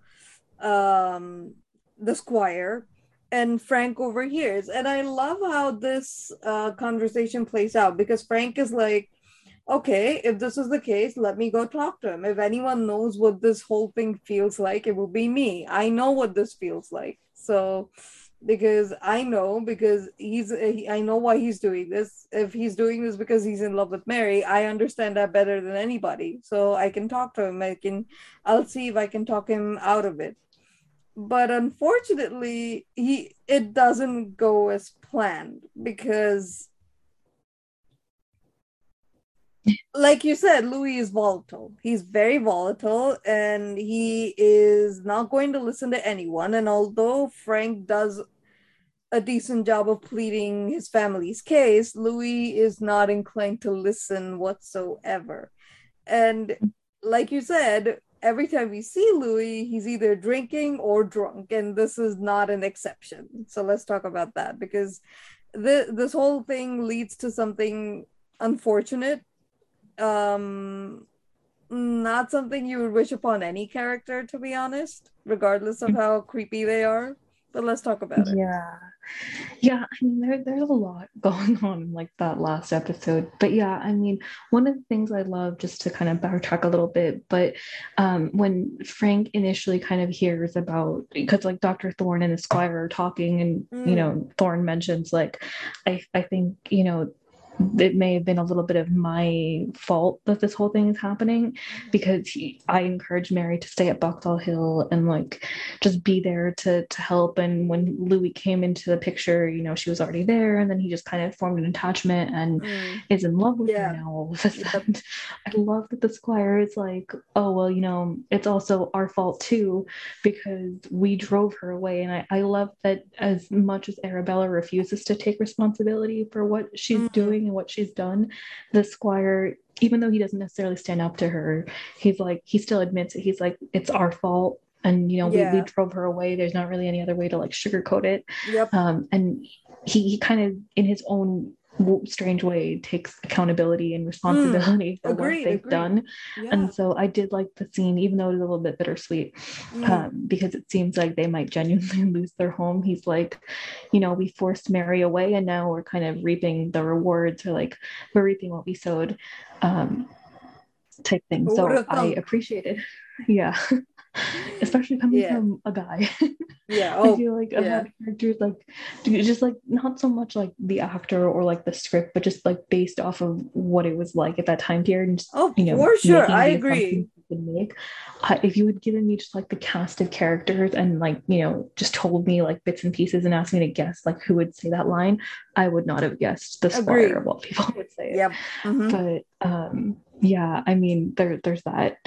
um the Squire and Frank overhears. And I love how this uh, conversation plays out because Frank is like, okay, if this is the case, let me go talk to him. If anyone knows what this whole thing feels like, it will be me. I know what this feels like. So, because I know, because he's, I know why he's doing this. If he's doing this because he's in love with Mary, I understand that better than anybody. So I can talk to him. I can, I'll see if I can talk him out of it. But unfortunately, he it doesn't go as planned because like you said, Louis is volatile. He's very volatile and he is not going to listen to anyone. And although Frank does a decent job of pleading his family's case, Louis is not inclined to listen whatsoever. And like you said, every time we see Louis, he's either drinking or drunk, and this is not an exception. So let's talk about that because this whole thing leads to something unfortunate um not something you would wish upon any character to be honest regardless of how creepy they are but let's talk about it yeah yeah i mean there, there's a lot going on in like that last episode but yeah i mean one of the things i love just to kind of backtrack a little bit but um when frank initially kind of hears about because like dr thorne and the squire are talking and mm. you know thorne mentions like i i think you know it may have been a little bit of my fault that this whole thing is happening because he, I encouraged Mary to stay at Boxall Hill and like just be there to to help. And when Louis came into the picture, you know, she was already there, and then he just kind of formed an attachment and mm. is in love with yeah. her now. All of a sudden, I love that the Squire is like, oh well, you know, it's also our fault too because we drove her away. And I, I love that as much as Arabella refuses to take responsibility for what she's mm. doing and what she's done, the squire, even though he doesn't necessarily stand up to her, he's like, he still admits it. He's like, it's our fault. And, you know, yeah. we, we drove her away. There's not really any other way to like sugarcoat it. Yep. Um, and he, he kind of, in his own strange way takes accountability and responsibility mm, for agreed, what they've agreed. done. Yeah. and so i did like the scene even though it was a little bit bittersweet mm. um, because it seems like they might genuinely lose their home. He's like you know we forced mary away and now we're kind of reaping the rewards or like we're reaping what we sowed um, type thing. So i appreciated yeah especially coming yeah. from a guy. Yeah, oh, I feel like a yeah. characters like just like not so much like the actor or like the script, but just like based off of what it was like at that time period. And just, oh, you know, for sure, I agree. Make. Uh, if you had given me just like the cast of characters and like you know just told me like bits and pieces and asked me to guess like who would say that line, I would not have guessed the spoiler of what people would say. Yep. Mm-hmm. But um yeah i mean there there's that.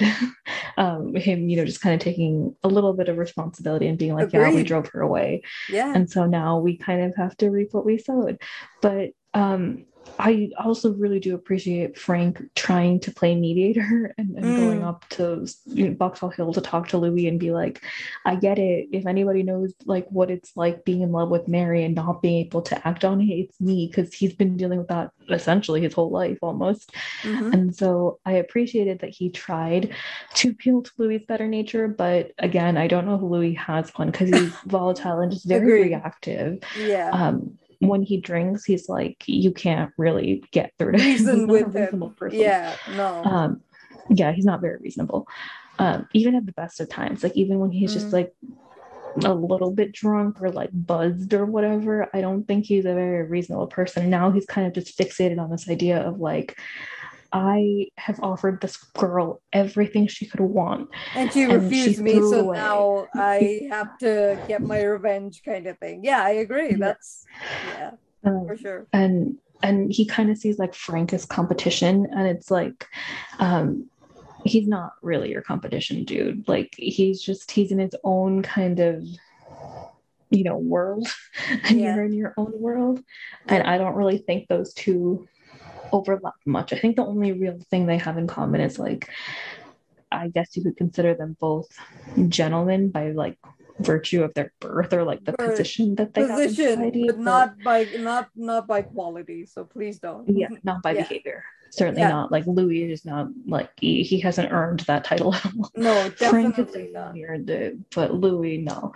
Um him you know just kind of taking a little bit of responsibility and being like Agreed. yeah we drove her away. Yeah. And so now we kind of have to reap what we sowed. But um I also really do appreciate Frank trying to play mediator and, and mm. going up to you know, Boxall Hill to talk to Louis and be like, I get it. If anybody knows like what it's like being in love with Mary and not being able to act on it, it's me because he's been dealing with that essentially his whole life almost. Mm-hmm. And so I appreciated that he tried to appeal to Louis's better nature, but again, I don't know if Louis has one because he's volatile and just very Agreed. reactive. Yeah. Um, when he drinks, he's like, you can't really get through to reason with him. Person. Yeah, no. Um, yeah, he's not very reasonable. Um, even at the best of times, like even when he's mm. just like a little bit drunk or like buzzed or whatever, I don't think he's a very reasonable person. Now he's kind of just fixated on this idea of like, I have offered this girl everything she could want. And she refused and she me, so away. now I have to get my revenge kind of thing. Yeah, I agree. Yeah. That's yeah, um, for sure. And and he kind of sees like Frank as competition, and it's like um he's not really your competition, dude. Like he's just he's in his own kind of you know world and yeah. you're in your own world and i don't really think those two overlap much. I think the only real thing they have in common is like, I guess you could consider them both gentlemen by like virtue of their birth or like the position that they position, have in society, but not by not not by quality. So please don't. Yeah, not by yeah. behavior. Certainly yeah. not. Like Louis is not like he, he hasn't earned that title. no, definitely not. Earned it, but Louis, no.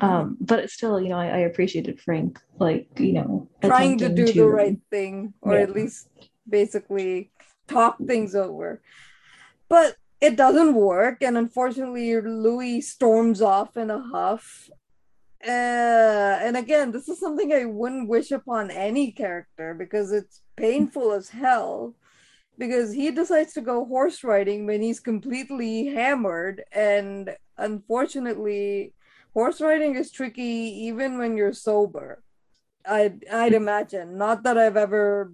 Um, but still, you know, I, I appreciated Frank, like you know, trying to do to, the right thing, or yeah. at least basically talk things over. But it doesn't work, and unfortunately, Louis storms off in a huff. Uh, and again, this is something I wouldn't wish upon any character because it's painful as hell. Because he decides to go horse riding when he's completely hammered, and unfortunately, horse riding is tricky even when you're sober. I'd I'd imagine. Not that I've ever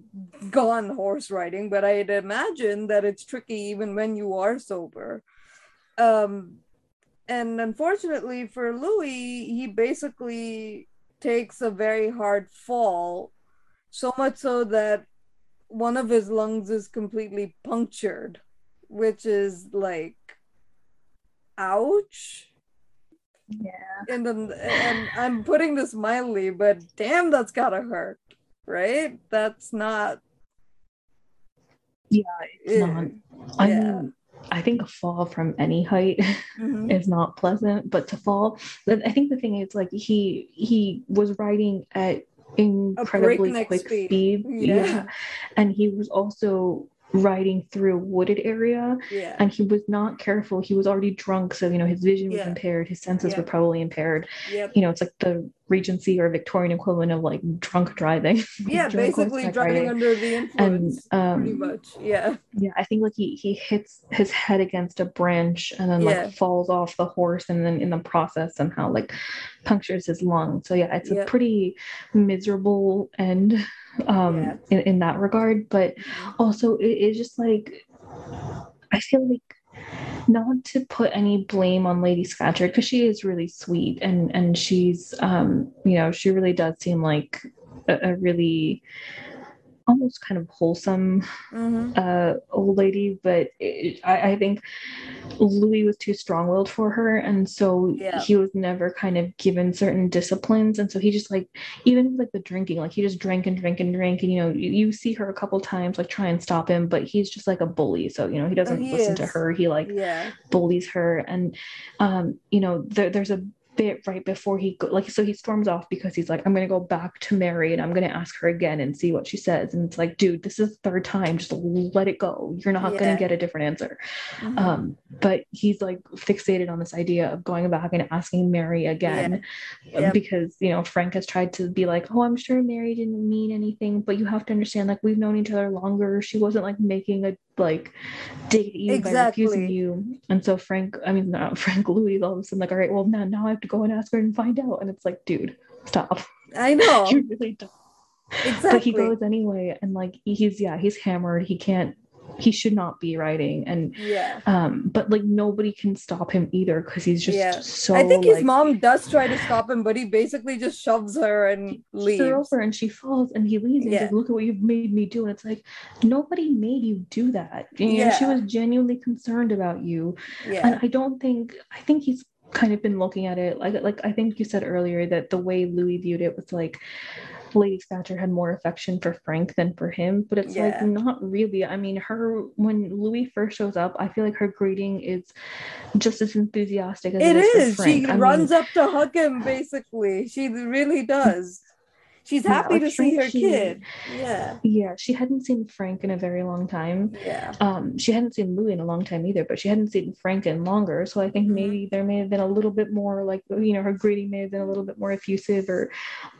gone horse riding, but I'd imagine that it's tricky even when you are sober. Um, and unfortunately for Louis, he basically takes a very hard fall, so much so that one of his lungs is completely punctured, which is like, ouch yeah. And then and I'm putting this mildly, but damn, that's gotta hurt, right? That's not. Yeah, it's it, not. I yeah. mean, I think a fall from any height mm-hmm. is not pleasant, but to fall, I think the thing is like he he was riding at incredibly quick speed, speed. Yeah. yeah. and he was also riding through a wooded area yeah. and he was not careful he was already drunk so you know his vision was yeah. impaired his senses yeah. were probably impaired yep. you know it's like the regency or victorian equivalent of like drunk driving yeah drunk basically driving under the influence and um, pretty much yeah yeah i think like he he hits his head against a branch and then like falls off the horse and then in the process somehow like punctures his lung so yeah it's yep. a pretty miserable end um yeah. in, in that regard but also it is just like i feel like not to put any blame on lady scatcherd because she is really sweet and and she's um you know she really does seem like a, a really almost kind of wholesome mm-hmm. uh, old lady, but it, I, I, think Louis was too strong-willed for her, and so yeah. he was never kind of given certain disciplines, and so he just like even like the drinking, like he just drank and drank and drank, and you know you, you see her a couple times like try and stop him, but he's just like a bully, so you know he doesn't oh, he listen is. to her, he like yeah. bullies her, and um, you know there, there's a bit right before he go, like so he storms off because he's like i'm going to go back to mary and i'm going to ask her again and see what she says and it's like dude this is the third time just let it go you're not yeah. going to get a different answer mm-hmm. um but he's like fixated on this idea of going back and asking mary again yeah. yep. because you know frank has tried to be like oh i'm sure mary didn't mean anything but you have to understand like we've known each other longer she wasn't like making a like dig at you exactly. by refusing you. And so Frank, I mean not Frank Louis all of a sudden like, all right, well now now I have to go and ask her and find out. And it's like, dude, stop. I know. you really don't. Exactly. But he goes anyway, and like he's yeah, he's hammered. He can't he should not be riding. And yeah. um but like nobody can stop him either because he's just Yeah. so I think his like, mom does try to stop him, but he basically just shoves her and pushes her over and she falls and he leaves and he's Yeah. like, look at what you've made me do. And it's like nobody made you do that. And she was genuinely concerned about you. Yeah. and i don't think i think he's kind of been looking at it. Like like i think you said earlier that the way louis viewed it was like lady Scatcherd had more affection for frank than for him but it's Yeah. like not really i mean her when louis first shows up i feel like her greeting is just as enthusiastic as It it is, She. I mean, runs up to hug him, basically. She really does. She's Yeah, happy like to see her she- kid. Yeah. yeah she hadn't seen frank in a very long time Yeah. um she hadn't seen Louie in a long time either but she hadn't seen frank in longer so i think Mhm. maybe there may have been a little bit more like you know her greeting may have been a little bit more effusive or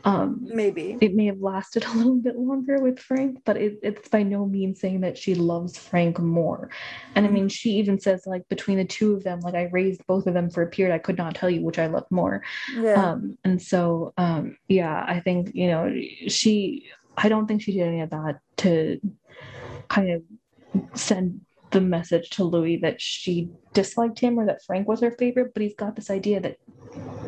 um Maybe. it may have lasted a little bit longer with frank but it, it's by no means saying that she loves frank more and i mean she even says like between the two of them like i raised both of them for a period i could not tell you which i loved more Yeah. um and so um yeah i think you know she i don't think she did any of that to kind of send the message to louis that she disliked him or that frank was her favorite but he's got this idea that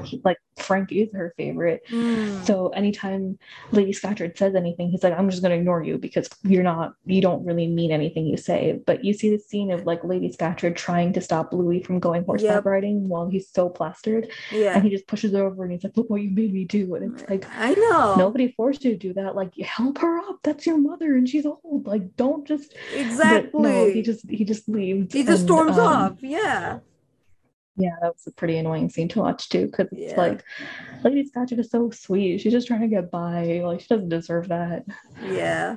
he, like frank is her favorite Mm. so anytime lady scatcherd says anything he's like i'm just going to ignore you because you're not you don't really mean anything you say but you see the scene of like lady scatcherd trying to stop louis from going horseback Yep. riding while he's so plastered yeah. and he just pushes her over and he's like, Look what you made me do. And it's like, I know. nobody forced you to do that. Like, help her up. That's your mother and she's old. Like, don't just but Exactly. no, he just he just leaves. he just and, storms um, off. Yeah. Yeah, Yeah, that was a pretty annoying scene to watch too, because it's Yeah. like Lady Scatcherd is so sweet. She's just trying to get by. Like she doesn't deserve that. Yeah.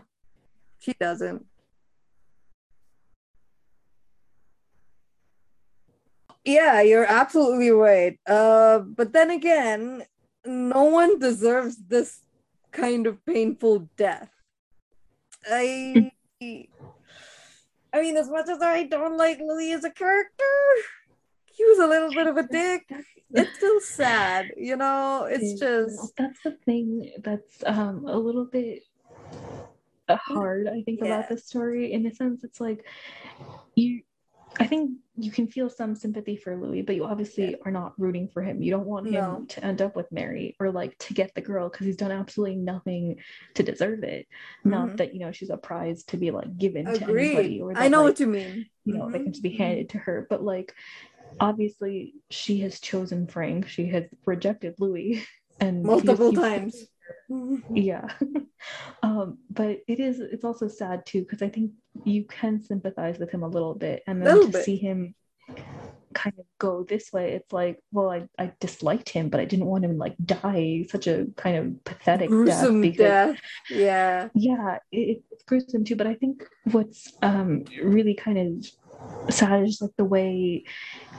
She doesn't. Yeah, you're absolutely right. Uh, but then again, no one deserves this kind of painful death. I, I mean, as much as I don't like Lily as a character, he was a little bit of a dick. It's still sad, you know. It's just that's the thing that's um a little bit hard i think Yeah. about this story in a sense it's like you i think you can feel some sympathy for louis but you obviously are not rooting for him you don't want him No. to end up with mary or like to get the girl because he's done absolutely nothing to deserve it not Mhm. that you know she's a prize to be like given to anybody or that, I know like, what you mean. you know, they Mhm. can just be handed to her. But like, obviously, she has chosen Frank. She has rejected Louis, and multiple times. Yeah, um, but it is. It's also sad too because I think you can sympathize with him a little bit, and then to bit. see him kind of go this way, it's like, well, I I disliked him, but I didn't want him to like die such a kind of pathetic Gruesome death because death. Yeah. yeah it, it's gruesome too but i think what's um really kind of sad is like the way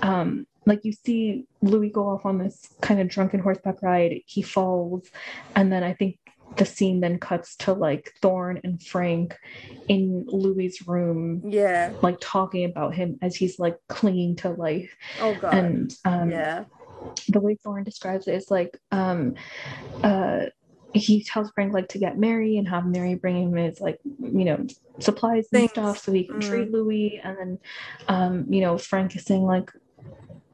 um like you see louis go off on this kind of drunken horseback ride he falls and then i think the scene then cuts to like thorne and frank in louis's room Yeah. like talking about him as he's like clinging to life Oh god. and um yeah. the way Thorne describes it is like um uh he tells Frank like to get Mary and have Mary bring him his like you know supplies and Things. stuff so he can Mm. treat Louis and then um you know Frank is saying like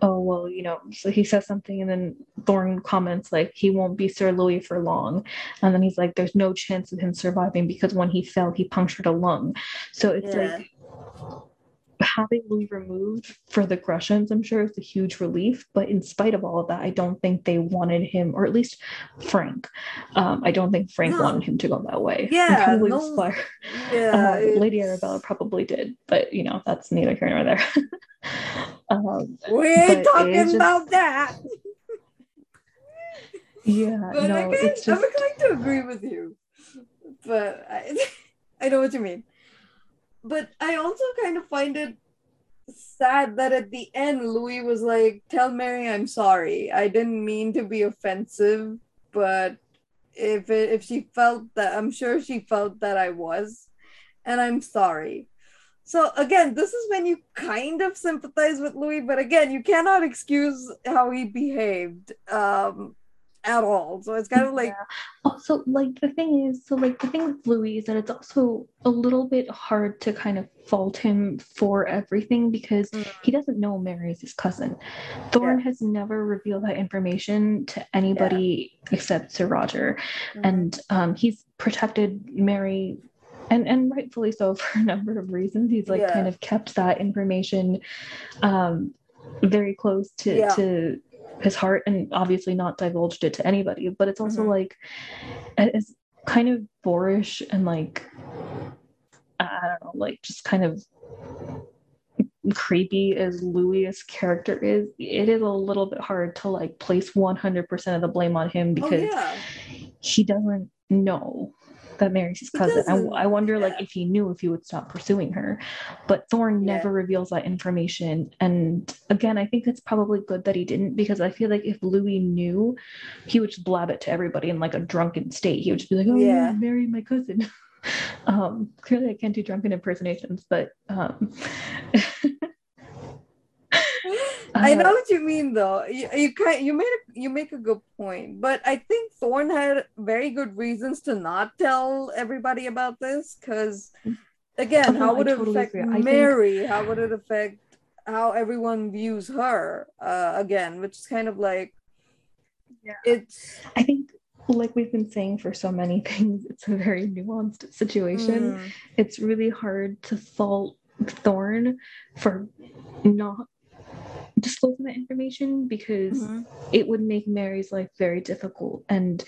oh well you know so he says something and then thorne comments like he won't be Sir Louis for long and then he's like there's no chance of him surviving because when he fell he punctured a lung so it's Yeah. like having Louis removed for the Greshams, I'm sure it's a huge relief. But in spite of all of that, I don't think they wanted him, or at least Frank. Um, I don't think Frank No. wanted him to go that way. Yeah, no- Yeah. uh, Lady Arabella probably did, but you know that's neither here nor there. um, We ain't talking just- about that. yeah, But no, I can, it's just I'm going to agree with you. But I, I know what you mean. But I also kind of find it sad that at the end Louis was like, "Tell Mary I'm sorry. I didn't mean to be offensive, but if it, if she felt that, I'm sure she felt that I was, and I'm sorry." So again, this is when you kind of sympathize with Louis, but again, you cannot excuse how he behaved. Um, at all. So it's kind of like yeah. also like the thing is so like the thing with Louis is that it's also a little bit hard to kind of fault him for everything because mm. he doesn't know Mary is his cousin. Thorne yeah. has never revealed that information to anybody yeah. except Sir Roger. Mm. And um, he's protected Mary and and rightfully so for a number of reasons. He's like kind of kept that information um very close to to his heart and obviously not divulged it to anybody but it's also mm-hmm. like it's kind of boorish and like i don't know like just kind of creepy as louis character is it is a little bit hard to like place 100% of the blame on him oh, because oh, yeah. he doesn't know that Mary's his cousin. I, I, wonder, yeah. like, if he knew if he would stop pursuing her. But Thorne yeah. never reveals that information. And again, I think it's probably good that he didn't because I feel like if Louis knew, he would just blab it to everybody in like a drunken state. He would just be like, "Oh yeah, marry my cousin." um, clearly, I can't do drunken impersonations, but um, I know what you mean, though. You you kind you made a, you make a good point, but I think Thorne had very good reasons to not tell everybody about this because, again, oh, how would I it totally affect Mary? Think... How would it affect how everyone views her? Uh, again, which is kind of like, yeah, it's. I think like we've been saying for so many things, it's a very nuanced situation. Mm. It's really hard to fault Thorne for not disclosing that information because mm-hmm. it would make Mary's life very difficult. And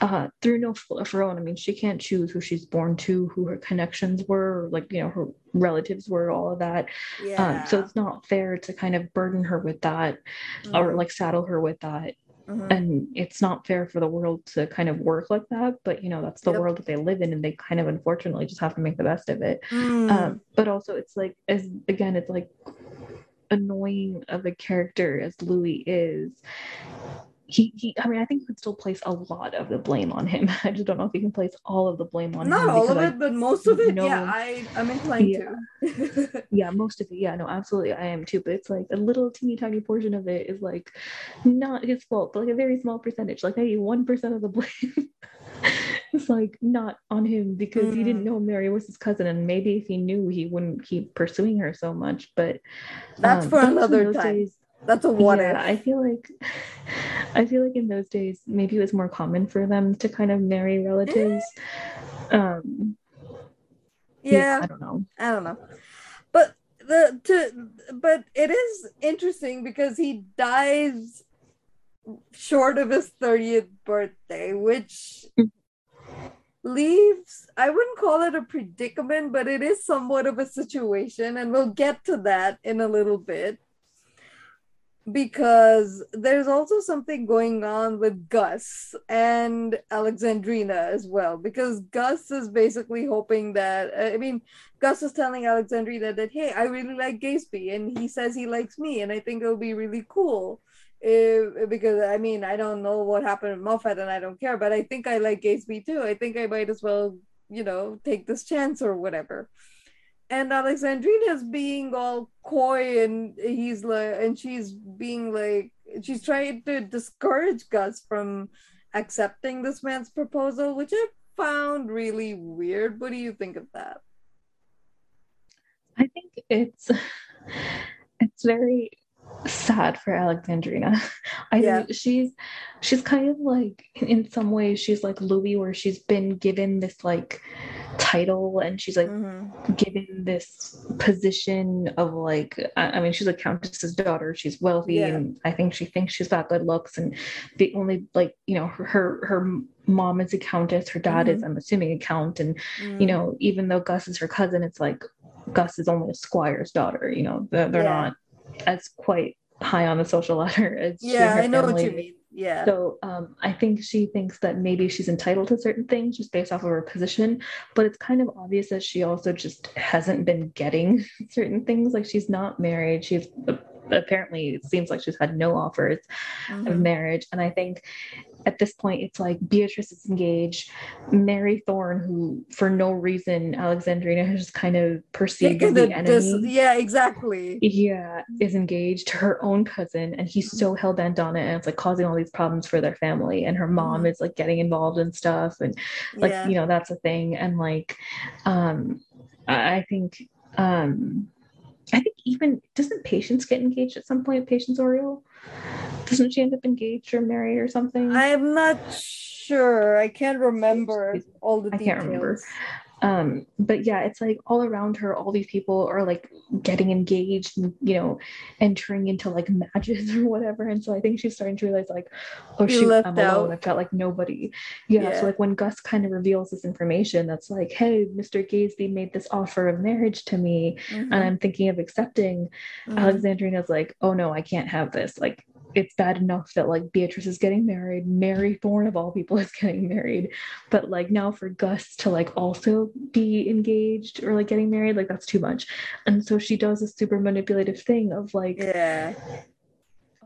uh, through no fault of her own, I mean, she can't choose who she's born to, who her connections were, like, you know, her relatives were, all of that. Yeah. Um, so it's not fair to kind of burden her with that mm-hmm. or like saddle her with that. Mm-hmm. And it's not fair for the world to kind of work like that, but you know, that's the yep. world that they live in, and they kind of unfortunately just have to make the best of it. Mm. Um, but also, it's like, as again, it's like annoying of a character as Louis is, he, he I mean, I think you could still place a lot of the blame on him. I just don't know if you can place all of the blame on Not him. Not all of it, I but most of it, yeah, I, I'm inclined yeah. to. yeah, most of it, yeah, no, absolutely, I am too. But it's like a little teeny tiny portion of it is like not his fault, but like a very small percentage, like maybe one percent of the blame it's like not on him because mm. he didn't mm. know Mary was his cousin, and maybe if he knew, he wouldn't keep pursuing her so much. But that's um, for another time. Days, that's a what yeah, if. I feel like I feel like in those days maybe it was more common for them to kind of marry relatives. um yeah, yeah, I don't know. I don't know. But the to but it is interesting because he dies short of his 30th birthday, which mm leaves i wouldn't call it a predicament but it is somewhat of a situation and we'll get to that in a little bit. Because there's also something going on with gus and alexandrina as well because gus is basically hoping that uh, i mean gus is telling alexandrina that hey i really like gazebee and he says he likes me and i think it'll be really cool if, because I mean I don't know what happened with Moffat and I don't care, but I think I like Gazebee too. I think I might as well, you know, take this chance or whatever. And Alexandrina's being all coy and he's like and she's being like she's trying to discourage Gus from accepting this man's proposal, which I found really weird. What do you think of that? I think it's it's very sad for Alexandrina. I yeah. think she's she's kind of like in some ways she's like Louis where she's been given this like title and she's like mm-hmm. given this position of like I, mean she's a countess's daughter she's wealthy yeah. and I think she thinks she's got good looks and the only like you know her her, her mom is a countess her dad mm-hmm. is I'm assuming a count and mm-hmm. you know even though Gus is her cousin it's like Gus is only a squire's daughter you know they're, they're yeah. not as quite high on the social ladder as yeah i know family. what you mean yeah so um, i think she thinks that maybe she's entitled to certain things just based off of her position but it's kind of obvious that she also just hasn't been getting certain things like she's not married she's apparently it seems like she's had no offers mm-hmm. of marriage and i think at this point it's like beatrice is engaged mary thorne who for no reason alexandrina has just kind of perceived as the enemy dis- yeah exactly yeah is engaged to her own cousin and he's so hell-bent on it and it's like causing all these problems for their family and her mom mm-hmm. is like getting involved in stuff and like yeah. you know that's a thing and like um i think um I think even doesn't Patience get engaged at some point? Patience Oriel doesn't she end up engaged or married or something? I'm not sure. I can't remember all the. I details. can't remember. Um, but yeah, it's like all around her, all these people are like getting engaged and you know, entering into like matches or whatever. And so I think she's starting to realize like, oh shoot, I'm alone. I've got like nobody. Yeah, yeah. So like when Gus kind of reveals this information, that's like, hey, Mr. Gazebee made this offer of marriage to me, mm-hmm. and I'm thinking of accepting. Mm-hmm. Alexandrina's like, oh no, I can't have this. Like it's bad enough that like Beatrice is getting married, Mary Thorne of all people is getting married, but like now for Gus to like also be engaged or like getting married, like that's too much. And so she does a super manipulative thing of like, yeah,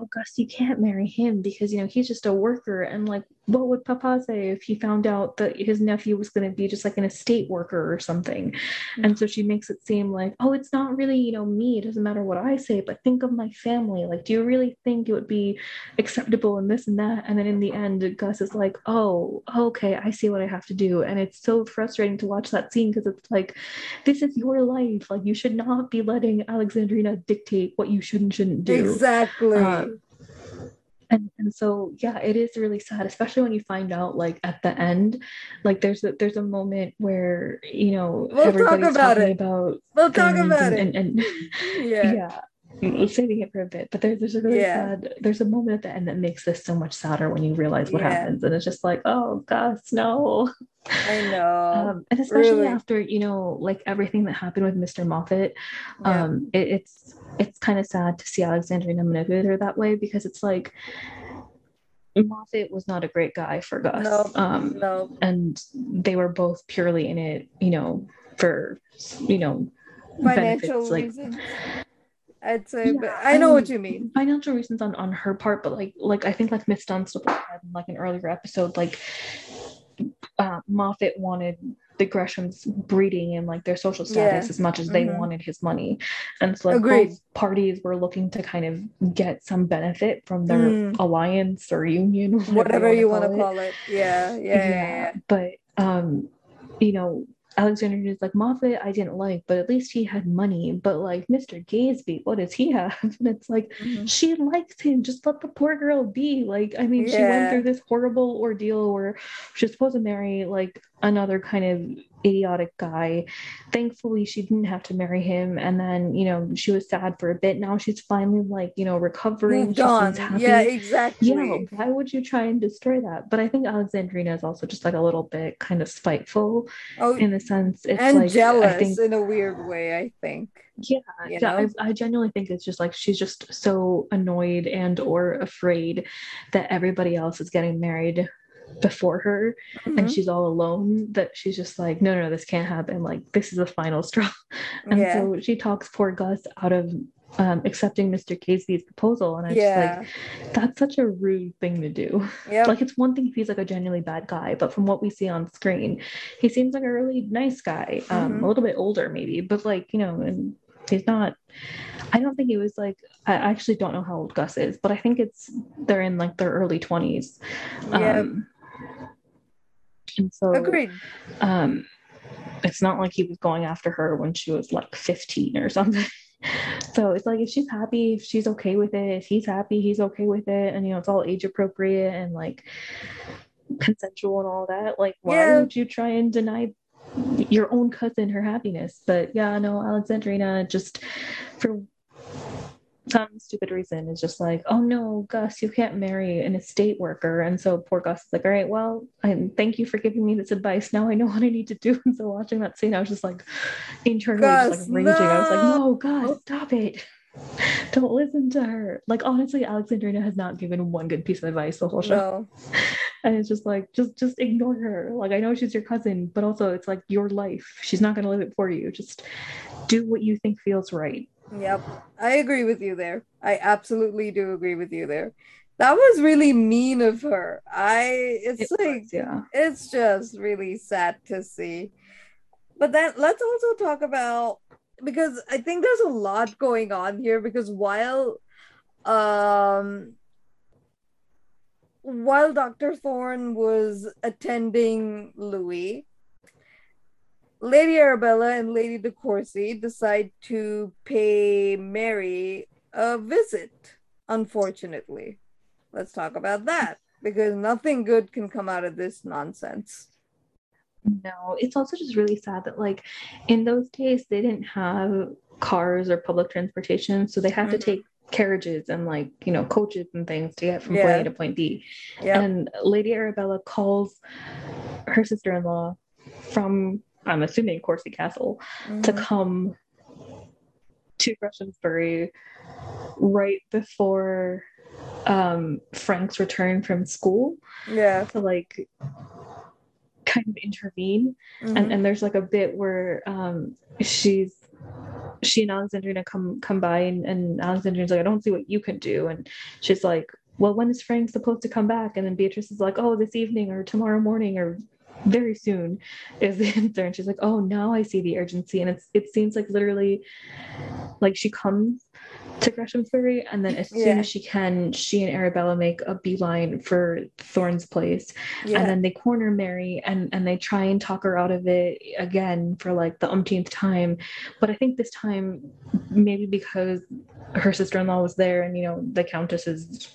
oh gus you can't marry him because you know he's just a worker. And like what would papa say if he found out that his nephew was going to be just like an estate worker or something? Mm-hmm. and so she makes it seem like oh it's not really you know me. It doesn't matter what i say but think of my family. Like do you really think it would be acceptable and this and that? And then in the end gus is like oh okay i see what i have to do. And it's so frustrating to watch that scene because it's like this is your life. Like you should not be letting alexandrina dictate what you should and shouldn't do. Exactly. Um, and and so yeah it is really sad especially when you find out like at the end like there's a there's a moment where you know we'll everybody's talk about talking it. about we'll talk about and, it. and, and yeah. yeah saving it for a bit but there's, there's a really yeah. sad there's a moment at the end that makes this so much sadder when you realize what yeah. happens and it's just like oh gosh no I know. Um, and especially really. after, you know, like everything that happened with Mr. Moffat, yeah. um, it, it's it's kind of sad to see Alexandrina manipulate her that way because it's like Moffat was not a great guy for Gus. No, um. And they were both purely in it, you know, for, you know, financial benefits, reasons. Like, I'd say, yeah, but I know what you mean. Financial reasons on on her part, but like like I think like Miss Dunstable had in like an earlier episode, like uh, Moffat wanted the Greshams breeding and like their social status yeah. as much as they mm-hmm. wanted his money. And so like both parties were looking to kind of get some benefit from their mm. alliance or union, whatever, whatever you want to call it. Yeah, yeah, yeah, yeah. But um, you know, Alexander is like Moffat, I didn't like, but at least he had money. But like Mr. Gazebee, what does he have? And it's like mm-hmm. she likes him. Just let the poor girl be. Like, I mean, yeah. she went through this horrible ordeal where she's supposed to marry like another kind of idiotic guy. Thankfully, she didn't have to marry him. And then, you know, she was sad for a bit. Now she's finally like, you know, recovering. Moved on. Yeah, exactly. Yeah, why would you try and destroy that? But I think Alexandrina is also just like a little bit kind of spiteful oh, in the sense it's and like, jealous think, in a weird way, I think. Yeah, you yeah. I, I genuinely think it's just like she's just so annoyed and or afraid that everybody else is getting married before her mm-hmm. and she's all alone that she's just like no no no this can't happen like this is the final straw and yeah. so she talks poor gus out of um, accepting mr Gazebee's proposal and i yeah. just like that's such a rude thing to do yep. like it's one thing if he's like a genuinely bad guy but from what we see on screen he seems like a really nice guy um, mm-hmm. a little bit older maybe but like you know and he's not I don't think it was like I actually don't know how old Gus is, but I think it's they're in like their early 20s. Yeah. Um, and so, agreed. Um, it's not like he was going after her when she was like 15 or something. so it's like if she's happy, if she's okay with it, if he's happy, he's okay with it, and you know it's all age appropriate and like consensual and all that. Like, why yeah. would you try and deny your own cousin her happiness? But yeah, no, Alexandrina just for some stupid reason is just like, oh no, Gus, you can't marry an estate worker. And so poor Gus is like, all right, well, I thank you for giving me this advice. Now I know what I need to do. And so watching that scene, I was just like internally Gus, just like raging. No! I was like, no, Gus, stop it. Don't listen to her. Like honestly, Alexandrina has not given one good piece of advice the whole show. No. And it's just like, just just ignore her. Like I know she's your cousin, but also it's like your life. She's not gonna live it for you. Just do what you think feels right Yep. I agree with you there. I absolutely do agree with you there. that was really mean of her. I it's It like was, yeah. it's just really sad to see. But then let's also talk about because I think there's a lot going on here because while um while Dr. Thorne was attending Louis, Lady Arabella and Lady De Courcy decide to pay Mary a visit, unfortunately. Let's talk about that because nothing good can come out of this nonsense. No, it's also just really sad that like in those days they didn't have cars or public transportation, so they had mm-hmm. to take carriages and like you know coaches and things to get from yeah. point A to point B. Yep. And Lady Arabella calls her sister-in-law from I'm assuming Courcy Castle mm-hmm. to come to Greshamsbury right before um Frank's return from school. Yeah. To like kind of intervene. Mm-hmm. And and there's like a bit where um she's she and Alexandrina come come by and, and Alexandrina's like, I don't see what you can do. And she's like, Well, when is Frank supposed to come back? And then Beatrice is like, Oh, this evening or tomorrow morning or very soon is the answer. And she's like, Oh, now I see the urgency. And it's it seems like literally like she comes to Greshamsbury, and then as yeah. soon as she can, she and Arabella make a beeline for Thorne's place, yeah. and then they corner Mary and and they try and talk her out of it again for like the umpteenth time, but I think this time maybe because her sister-in-law was there, and you know the Countess is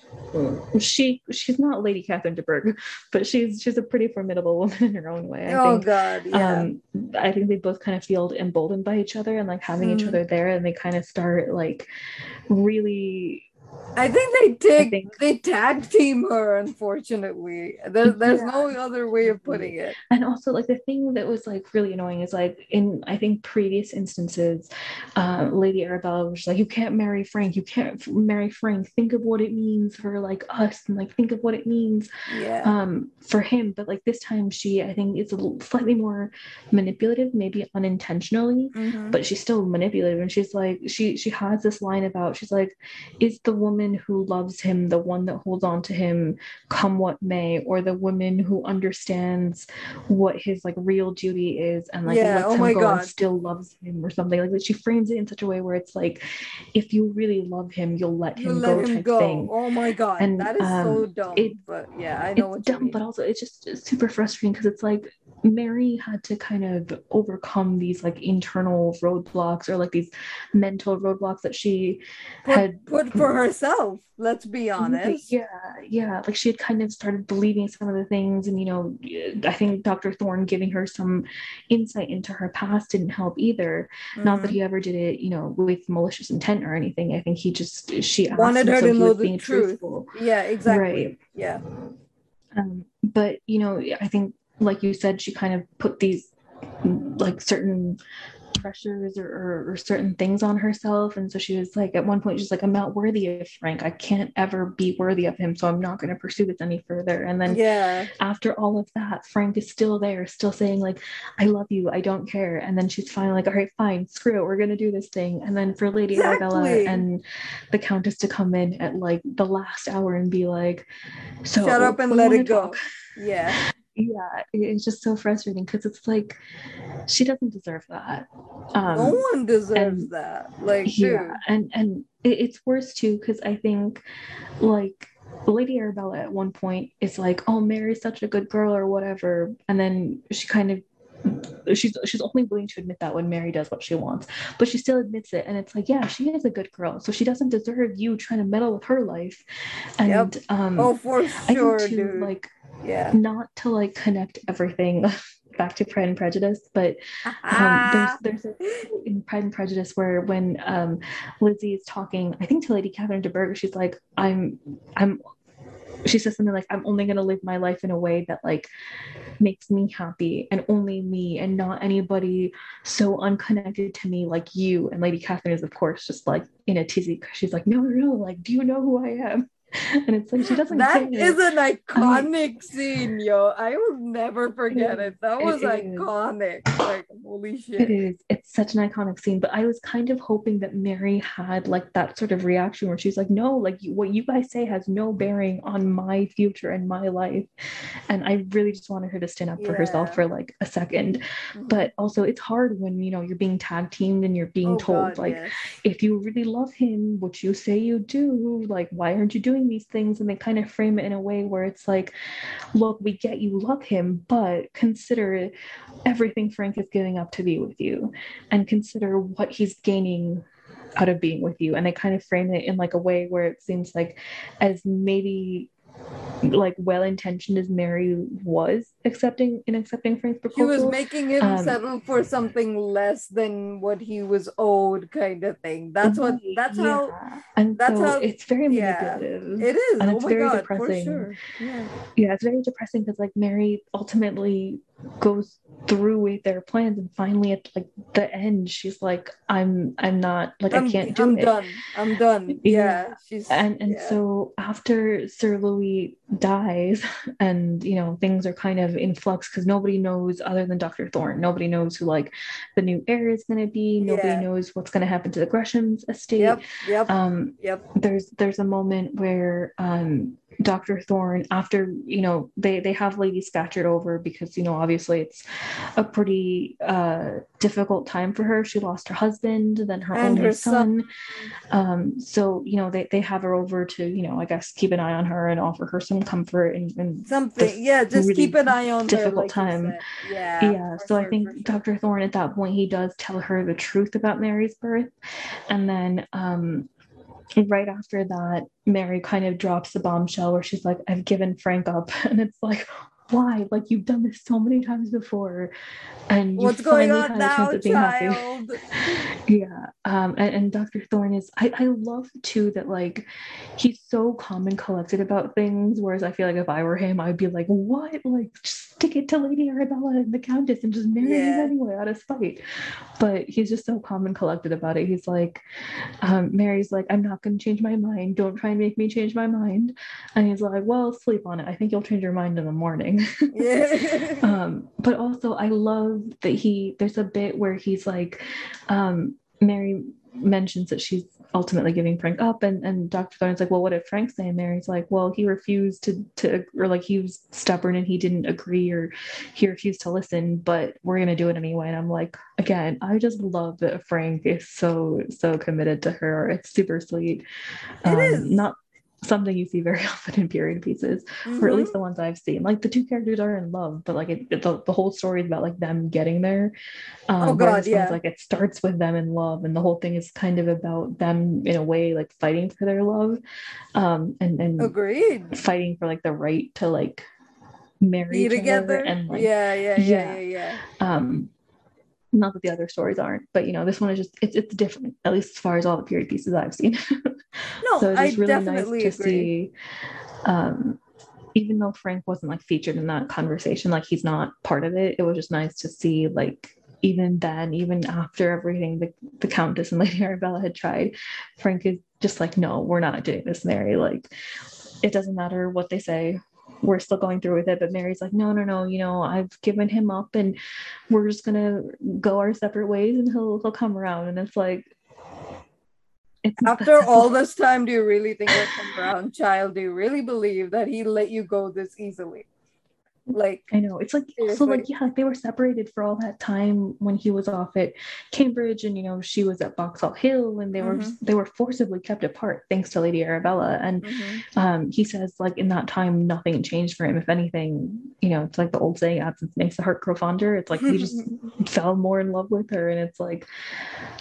she she's not Lady Catherine de Bourgh, but she's she's a pretty formidable woman in her own way. I oh think. God, yeah. Um, I think they both kind of feel emboldened by each other and like having mm. each other there, and they kind of start like really I think they did. Think, they tag team her. Unfortunately, there's there's yeah. no other way of putting it. And also, like the thing that was like really annoying is like in I think previous instances, uh, Lady Arabella was like, "You can't marry Frank. You can't marry Frank. Think of what it means for like us, and like think of what it means, yeah. um, for him." But like this time, she I think it's a little, slightly more manipulative, maybe unintentionally, mm-hmm. but she's still manipulative. And she's like, she she has this line about she's like, "Is the woman who loves him the one that holds on to him come what may or the woman who understands what his like real duty is and like yeah, lets oh him go God. and still loves him or something like that. She frames it in such a way where it's like if you really love him you'll let him, let go, him go. thing. oh my God. And that is um, so dumb it, but yeah I know it's dumb but also it's just it's super frustrating because it's like Mary had to kind of overcome these like internal roadblocks or like these mental roadblocks that she put, had put for herself. Let's be honest. Yeah, yeah. Like she had kind of started believing some of the things, and you know, I think Dr. Thorne giving her some insight into her past didn't help either. Mm-hmm. Not that mm-hmm. he ever did it, you know, with malicious intent or anything. I think he just she wanted her to know the truth. Truthful. Yeah, exactly. Right. Yeah. Um, but you know, I think like you said, she kind of put these like certain pressures or, or, or, certain things on herself. And so she was like, at one point, she's like, I'm not worthy of Frank. I can't ever be worthy of him. So I'm not going to pursue this any further. And then yeah. after all of that, Frank is still there, still saying, like, I love you. I don't care. And then she's finally like, all right, fine, screw it. We're going to do this thing. And then for Lady exactly. Arabella and the Countess to come in at like the last hour and be like, so shut up and let it go. Talk. Yeah yeah it's just so frustrating because it's like she doesn't deserve that um, no one deserves and, that like yeah dude. and and it, it's worse too because i think like lady arabella at one point is like oh mary's such a good girl or whatever and then she kind of she's she's only willing to admit that when Mary does what she wants, but she still admits it, and it's like, yeah, she is a good girl, so she doesn't deserve you trying to meddle with her life. And yep. um, oh, for sure, I think too, dude. like yeah not to like connect everything back to pride and prejudice but um, there's there's a, in pride and prejudice where when um, lizzie is talking i think to lady catherine de Bourgh, she's like i'm i'm she says something like i'm only going to live my life in a way that like makes me happy and only me and not anybody so unconnected to me like you. And lady catherine is of course just like in a tizzy because she's like no no no like do you know who i am and it's like she doesn't That is an iconic I, scene yo i will never forget it, it. that was iconic is. like holy shit it is it's such an iconic scene but i was kind of hoping that mary had like that sort of reaction where she's like no like what you guys say has no bearing on my future and my life and i really just wanted her to stand up yeah. for herself for like a 2nd mm-hmm. but also it's hard when you know you're being tag teamed and you're being oh, told God, like yes. if you really love him which you say you do like why aren't you doing these things and they kind of frame it in a way where it's like look we get you love him but consider everything frank is giving up to be with you and consider what he's gaining out of being with you. And they kind of frame it in like a way where it seems like as maybe like well intentioned as Mary was accepting in accepting Frank's proposal. He was making him um, settle for something less than what he was owed, kind of thing. That's what. That's yeah. how. And that's so how. It's very manipulative. Yeah, it is. And oh it's very God, depressing. Sure. Yeah. Yeah, it's very depressing because like Mary ultimately goes through with their plans and finally at like the end she's like i'm i'm not like I'm, i can't do it. I'm it done i'm done yeah, yeah. she's and and yeah. so after sir louis dies and you know things are kind of in flux because nobody knows other than dr thorne nobody knows who like the new heir is going to be nobody yeah. knows what's going to happen to the gresham's estate yep yep um yep there's there's a moment where um Dr. Thorne after you know they they have Lady Scatcherd over because you know obviously it's a pretty uh, difficult time for her. She lost her husband, then her and only her son. son. Um, so you know they they have her over to you know I guess keep an eye on her and offer her some comfort and, and something. Yeah, just really keep an eye on difficult her, like time. Yeah, yeah. So sure, I think. Dr. Thorne at that point he does tell her the truth about Mary's birth, and then um, right after that, Mary kind of drops the bombshell where she's like, I've given Frank up. And it's like, why? Like you've done this so many times before, and what's going on now, child? yeah, um, and, and Dr. Thorne is. I I love too that like he's so calm and collected about things. Whereas I feel like if I were him, I'd be like, what? Like just stick it to Lady Arabella and the Countess and just marry yeah. him anyway out of spite. But he's just so calm and collected about it. He's like, um, Mary's like, I'm not going to change my mind. Don't try and make me change my mind. And he's like, well, sleep on it. I think you'll change your mind in the morning yeah. um, but also I love that he there's a bit where he's like, um, Mary mentions that she's ultimately giving Frank up and, and Dr. Thorne's like, well, what did Frank say? And Mary's like, well, he refused to to or like he was stubborn and he didn't agree or he refused to listen, but we're gonna do it anyway. And I'm like, again, I just love that Frank is so so committed to her. It's super sweet. It um, is. not something you see very often in period pieces, mm-hmm. or at least mm-hmm. the ones I've seen. Like the two characters are in love, but like it, the, the whole story is about like them getting there. Um, oh God, yeah. Like it starts with them in love, and the whole thing is kind of about them in a way like fighting for their love, um, and and agreed fighting for like the right to like marry together and like yeah, yeah, yeah, yeah, yeah. Um, not that the other stories aren't, but you know, this one is just it's it's different, at least as far as all the period pieces I've seen. no, so it's really definitely nice to agree. see um even though Frank wasn't like featured in that conversation, like he's not part of it, it was just nice to see like even then, even after everything the, the Countess and Lady Arabella had tried, Frank is just like, no, we're not doing this, Mary. Like, it doesn't matter what they say, we're still going through with it. But Mary's like, no, no, no, you know, I've given him up and we're just gonna go our separate ways and he'll he'll come around. And it's like it's after all this time, do you really think he'll come around, child? Do you really believe that he let you go this easily? Like i know. It's like so like yeah like they were separated for all that time when he was off at cambridge and you know she was at boxall hill and they mm-hmm. were they were forcibly kept apart thanks to lady arabella. And mm-hmm. um, he says like in that time nothing changed for him. If anything you know it's like the old saying absence makes the heart grow fonder. It's like he just fell more in love with her and it's like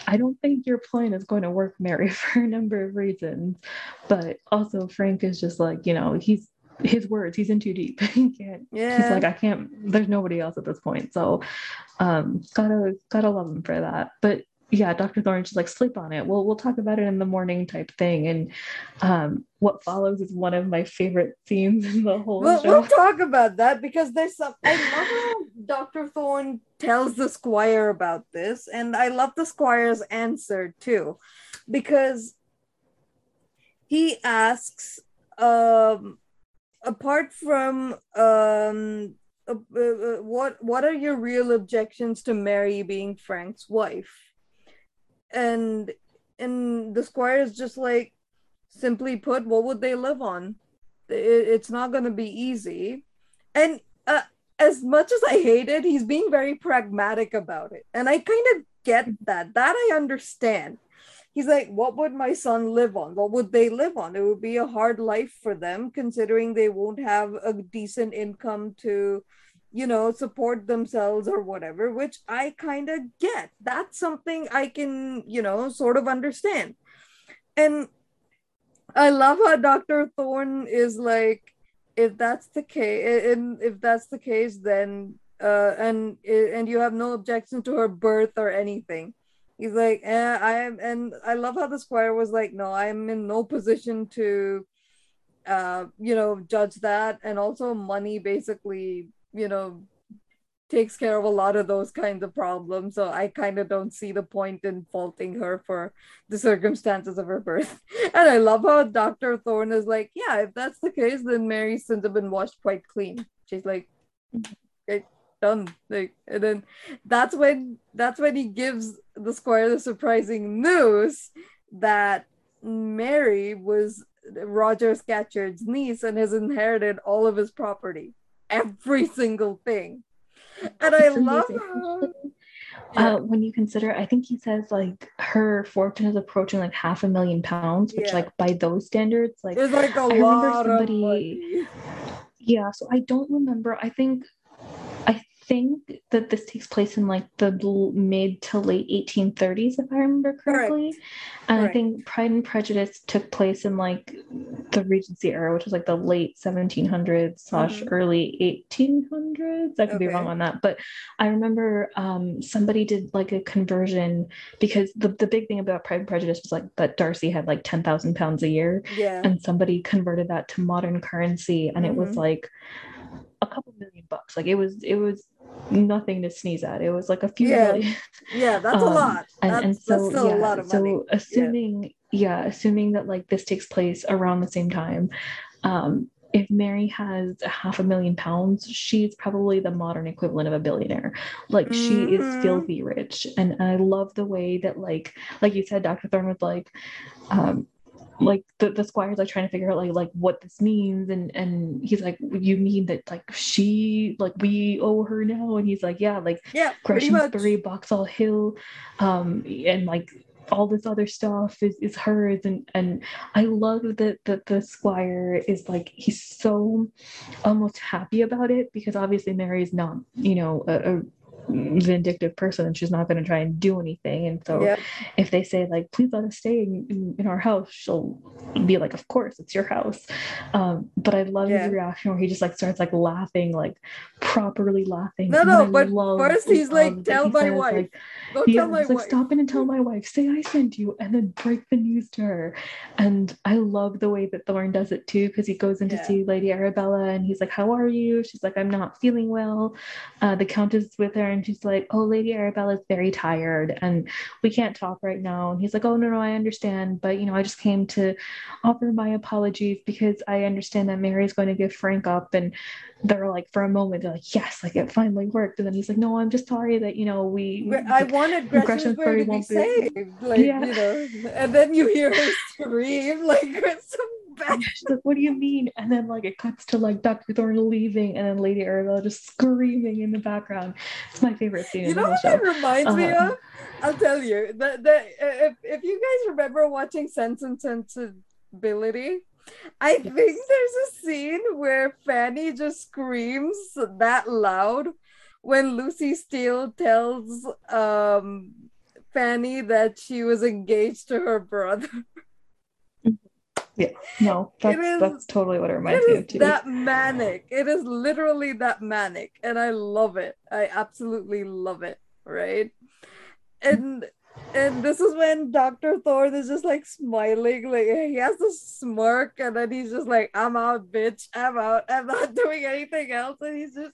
i don't think your plan is going to work mary for a number of reasons. But also frank is just like you know he's his words. He's in too deep. He can't yeah he's like i can't there's nobody else at this point. So um gotta gotta love him for that. But yeah dr thorne's just like sleep on it. We'll we'll talk about it in the morning type thing. And um what follows is one of my favorite scenes in the whole we'll, show. we'll talk about that because there's some i love how dr thorne tells the squire about this. And i love the squire's answer too because he asks um apart from um uh, uh, uh, what what are your real objections to Mary being Frank's wife? And and the squire is just like simply put, what would they live on? It, it's not going to be easy. And uh, as much as I hate it, he's being very pragmatic about it. And I kind of get that. That I understand. He's like, what would my son live on? What would they live on? It would be a hard life for them, considering they won't have a decent income to, you know, support themselves or whatever, which I kind of get. That's something I can, you know, sort of understand. And I love how Dr. Thorne is like, if that's the case, and if that's the case, then uh, and and you have no objection to her birth or anything. He's like, eh, I am, and I love how the squire was like, no, I am in no position to, uh, you know, judge that, and also money basically, you know, takes care of a lot of those kinds of problems. So I kind of don't see the point in faulting her for the circumstances of her birth. And I love how Dr. Thorne is like, yeah, if that's the case, then Mary's sins have been washed quite clean. She's like, okay, done. Like, and then that's when that's when he gives the squire the surprising news that Mary was Roger Scatcherd's niece and has inherited all of his property, every single thing and I love uh, when you consider, I think he says like her fortune is approaching like half a million pounds, which yeah. like by those standards, like it's like a I lot somebody, of money. Yeah, so I don't remember. I think think that this takes place in like the mid to late 1830s, if I remember correctly. Correct. And Correct. I think Pride and Prejudice took place in like the Regency era, which was like the late 1700s slash mm-hmm. early 1800s. I could okay. be wrong on that, but I remember um, somebody did like a conversion because the, the big thing about Pride and Prejudice was like that Darcy had like 10,000 pounds a year. Yeah. And somebody converted that to modern currency and mm-hmm. it was mm-hmm. like a couple million bucks. Like it was, it was nothing to sneeze at. It was like a few yeah. million. Yeah, that's um, a lot. And, that's, and so, yeah, so assuming, yeah. yeah. assuming that like this takes place around the same time, um, if Mary has a half a million pounds, she's probably the modern equivalent of a billionaire. Like mm-hmm. she is mm-hmm. filthy rich. And I love the way that like like you said, Dr. Thorne was like, um, like the, the squire's like trying to figure out like like what this means and and he's like you mean that like she like we owe her now? And he's like yeah like yeah Greshamsbury Boxall Hill um and like all this other stuff is, is hers. And and I love that that the squire is like he's so almost happy about it because obviously Mary's not you know a, a vindictive person and she's not going to try and do anything. And so yeah. if they say like please let us stay in, in, our house she'll be like of course it's your house. Um, but i love yeah. his reaction where he just like starts like laughing like properly laughing. No no but love, first he's like tell my says, wife. like, Go tell my like, wife. stop in and tell my wife. Say i sent you and then break the news to her. And i love the way that thorne does it too because he goes in to see lady arabella and he's like how are you? She's like i'm not feeling well. Uh, the countess with her and she's like, Oh, Lady Arabella is very tired and we can't talk right now. And he's like, Oh, no, no, I understand. But, you know, I just came to offer my apologies because I understand that Mary's going to give Frank up. And they're like, for a moment, they're like, Yes, like it finally worked. And then he's like, No, I'm just sorry that, you know, we. I wanted Greshamsbury to be saved. Like, yeah. you know, and then you hear her scream, like, some She's like, what do you mean? And then like it cuts to like Dr. Thorne leaving and then Lady Arabella just screaming in the background. It's my favorite scene. You know what it reminds uh-huh. me of? I'll tell you. The, the, if, if you guys remember watching Sense and Sensibility, I yes. think there's a scene where Fanny just screams that loud when Lucy Steele tells um, Fanny that she was engaged to her brother. Yeah, no, that's is, that's totally what it reminds it me of too. That manic. It is literally that manic, and I love it. I absolutely love it. Right, and and this is when Doctor Thorne is just like smiling, like he has a smirk, and then he's just like, "I'm out, bitch. I'm out. I'm not doing anything else," and he's just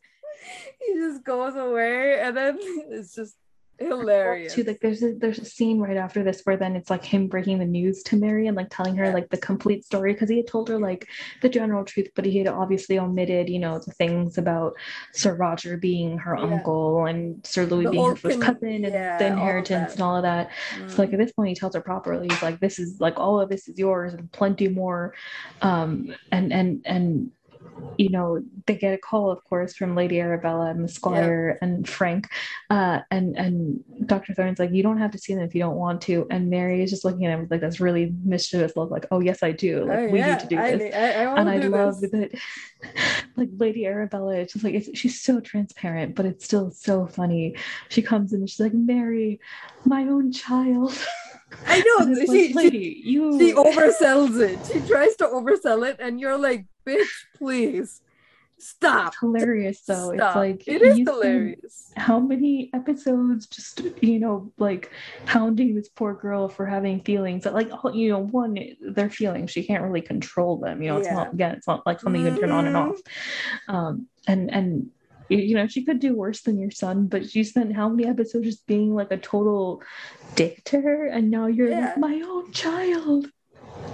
he just goes away, and then it's just hilarious. Too, like there's a there's a scene right after this where then it's like him breaking the news to Mary and like telling her like the complete story because he had told her like the general truth, but he had obviously omitted, you know, the things about Sir Roger being her yeah. uncle and Sir Louis the being her first cousin and yeah, the inheritance all and all of that. Mm. So like at this point he tells her properly, he's like, This is like all of this is yours and plenty more. Um and and and you know, they get a call, of course, from Lady Arabella and the Squire yeah. and Frank. Uh, and and Dr. Thorne's like, you don't have to see them if you don't want to. And Mary is just looking at him with like this really mischievous look, like, oh yes, I do. Like oh, we yeah. need to do this. I, I, I and I love this. that like Lady Arabella, it's just like it's, she's so transparent, but it's still so funny. She comes in and she's like, Mary, my own child. I know she, like, lady, she, you she oversells it. She tries to oversell it, and you're like, bitch, please stop. It's hilarious though. Stop. It's like it is hilarious. How many episodes just you know like hounding this poor girl for having feelings that like you know one their feelings she can't really control them. You know, it's yeah. not again it's not like something you can turn on and off. Mm-hmm. Um, and and you know she could do worse than your son but she spent how many episodes just being like a total dick to her? And now you're yeah. like my own child.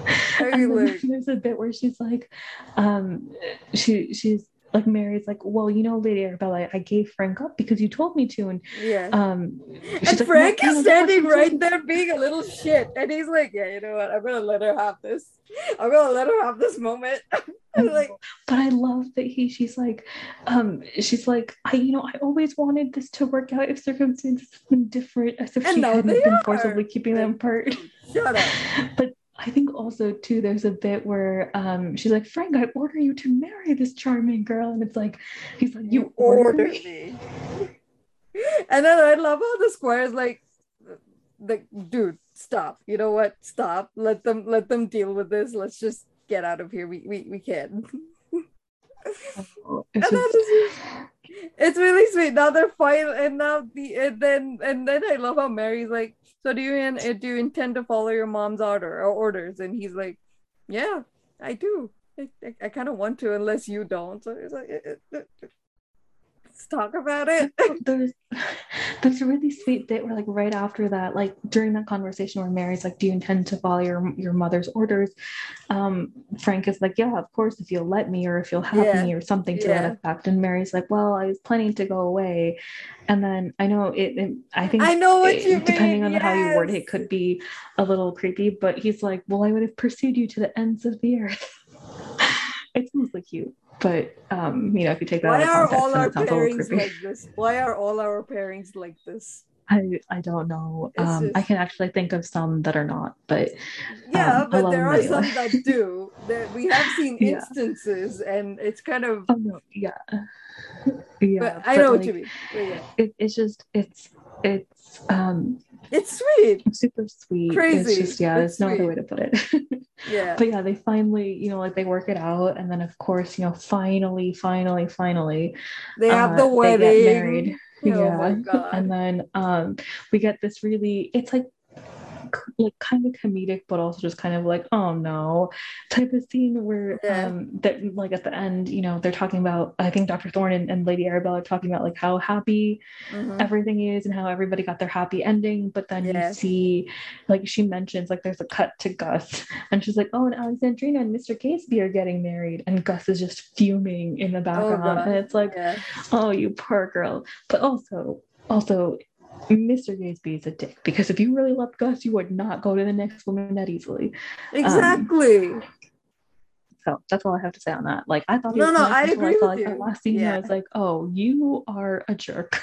There's a bit where she's like um she she's like Mary's like, well, you know, Lady Arabella, I gave Frank up because you told me to, and yeah, um, and like, Frank is standing right there being a little shit, and he's like, yeah, you know what, I'm gonna let her have this. I'm gonna let her have this moment. like, but I love that he, she's like, um, she's like, I, you know, I always wanted this to work out if circumstances had been different, as if she hadn't been are. forcibly keeping them apart. Shut up. but I think also too, there's a bit where um, she's like, Frank, I order you to marry this charming girl, and it's like, he's like, you, you order me. me. and then I love how the squire is like, the dude, stop. You know what? Stop. Let them let them deal with this. Let's just get out of here. We we we can't. Oh, it's, just... it's really sweet. Now they're fine, and now the and then and then I love how Mary's like, so do you in, uh, do you intend to follow your mom's order or orders? And he's like, yeah, I do. I, I, I kind of want to, unless you don't. So it's like, uh, let's talk about it. there's there's a really sweet bit where like right after that, like during that conversation where Mary's like, "Do you intend to follow your your mother's orders?" Um, Frank is like, "Yeah, of course, if you'll let me, or if you'll have yeah. me, or something to yeah. that effect." And Mary's like, "Well, I was planning to go away." And then I know it. it I think I know what it, you depending mean. on yes. how you word it, it could be a little creepy. But he's like, "Well, I would have pursued you to the ends of the earth." it's mostly cute but um, you know, if you take that why out of context, are all our pairings like this? Why are all our pairings like this? I I don't know. Um, just... I can actually think of some that are not, but yeah, um, but there are some that do. That we have seen yeah. instances, and it's kind of oh no, yeah, yeah. But I know like, what you mean. Yeah. It, it's just it's it's um it's sweet. Super sweet. Crazy. It's just yeah, it's there's no other way to put it. yeah. But yeah, they finally, you know, like they work it out, and then of course, you know, finally, finally, finally, they have uh, the wedding. They get married. Oh yeah. And then um we get this really it's like like kind of comedic but also just kind of like oh no type of scene where yeah. um that like at the end you know they're talking about i think dr thorne and, and lady arabella are talking about like how happy mm-hmm. everything is and how everybody got their happy ending but then yeah. you see like she mentions like there's a cut to gus and she's like oh and alexandrina and mr Gazebee are getting married and gus is just fuming in the oh, background oh, and it's like yeah. oh you poor girl but also also Mr. Gazebee is a dick because if you really loved Gus, you would not go to the next woman that easily. Exactly. Um, so that's all I have to say on that. Like I thought. No, no, I agree. I with you. last scene, yeah. I was like, "Oh, you are a jerk."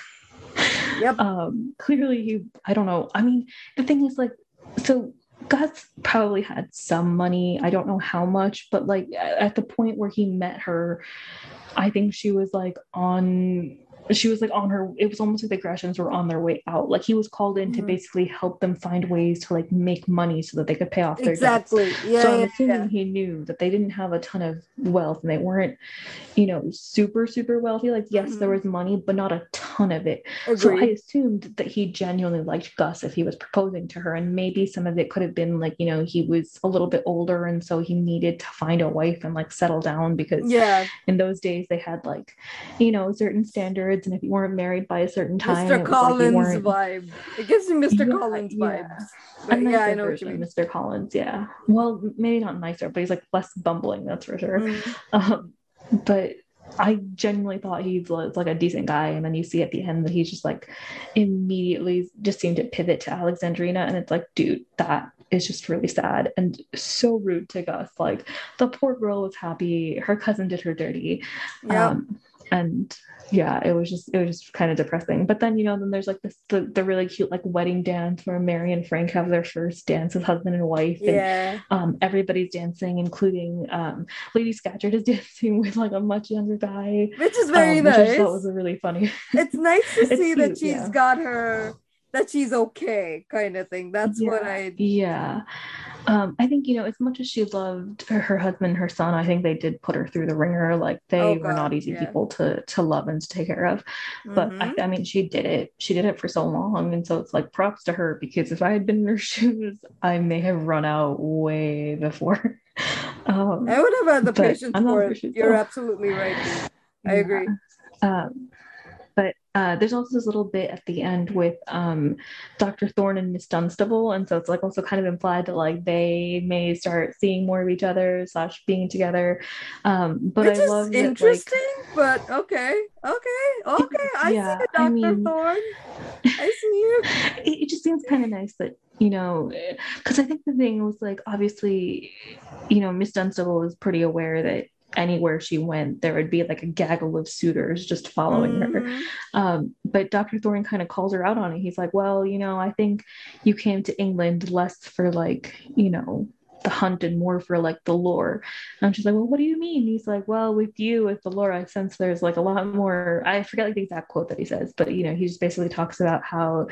Yep. um, clearly, you. I don't know. I mean, the thing is, like, so Gus probably had some money. I don't know how much, but like at the point where he met her, I think she was like on she was like on her it was almost like the greshams were on their way out like he was called in mm-hmm. to basically help them find ways to like make money so that they could pay off their exactly debts. yeah so i'm yeah, assuming yeah. he knew that they didn't have a ton of wealth and they weren't you know super super wealthy like yes mm-hmm. there was money but not a ton of it. Agreed. So I assumed that he genuinely liked Gus if he was proposing to her. And maybe some of it could have been like, you know, he was a little bit older and so he needed to find a wife and like settle down because yeah, in those days they had like, you know, certain standards. And if you weren't married by a certain time, Mr. Collins like vibe. It gives me Mr. Yeah, Collins yeah. vibes. But yeah, I know what you mean. Mr. Collins, yeah. Well, maybe not nicer, but he's like less bumbling, that's for sure. Mm. Um, but I genuinely thought he was like a decent guy, and then you see at the end that he's just like immediately just seemed to pivot to Alexandrina, and it's like, dude, that is just really sad and so rude to Gus. Like the poor girl was happy, her cousin did her dirty, yeah, um, and yeah, it was just it was just kind of depressing. But then you know, then there's like this the, the really cute like wedding dance where Mary and Frank have their first dance as husband and wife. And, yeah. Um, everybody's dancing, including um, Lady Scatcherd is dancing with like a much younger guy, which is very um, nice. Thought was a really funny. It's nice to see cute, that she's yeah. got her that she's okay kind of thing. That's yeah. what I yeah um, I think you know as much as she loved her, her, husband, her son. I think they did put her through the ringer. Like they oh, were not easy yeah. people to to love and to take care of. But mm-hmm. I, I, mean, she did it. She did it for so long, and so it's like props to her because if I had been in her shoes, I may have run out way before. um, I would have had the patience for it. You're absolutely right. I agree. Um, uh, there's also this little bit at the end with um, Dr. Thorne and Miss Dunstable, and so it's like also kind of implied that like they may start seeing more of each other slash being together. Um, but Which I love interesting, that, like, but okay, okay, okay. I yeah, see you, Dr. I mean, Thorne. I see you. It, it just seems kind of nice that you know, because I think the thing was like obviously, you know, Miss Dunstable was pretty aware that anywhere she went, there would be like a gaggle of suitors just following mm-hmm. her. Um, but Dr. Thorne kind of calls her out on it. He's like, Well, you know, I think you came to England less for like, you know, the hunt and more for like the lore. And she's like, Well, what do you mean? He's like, Well, with you, with the lore, I sense there's like a lot more. I forget like the exact quote that he says, but you know, he just basically talks about how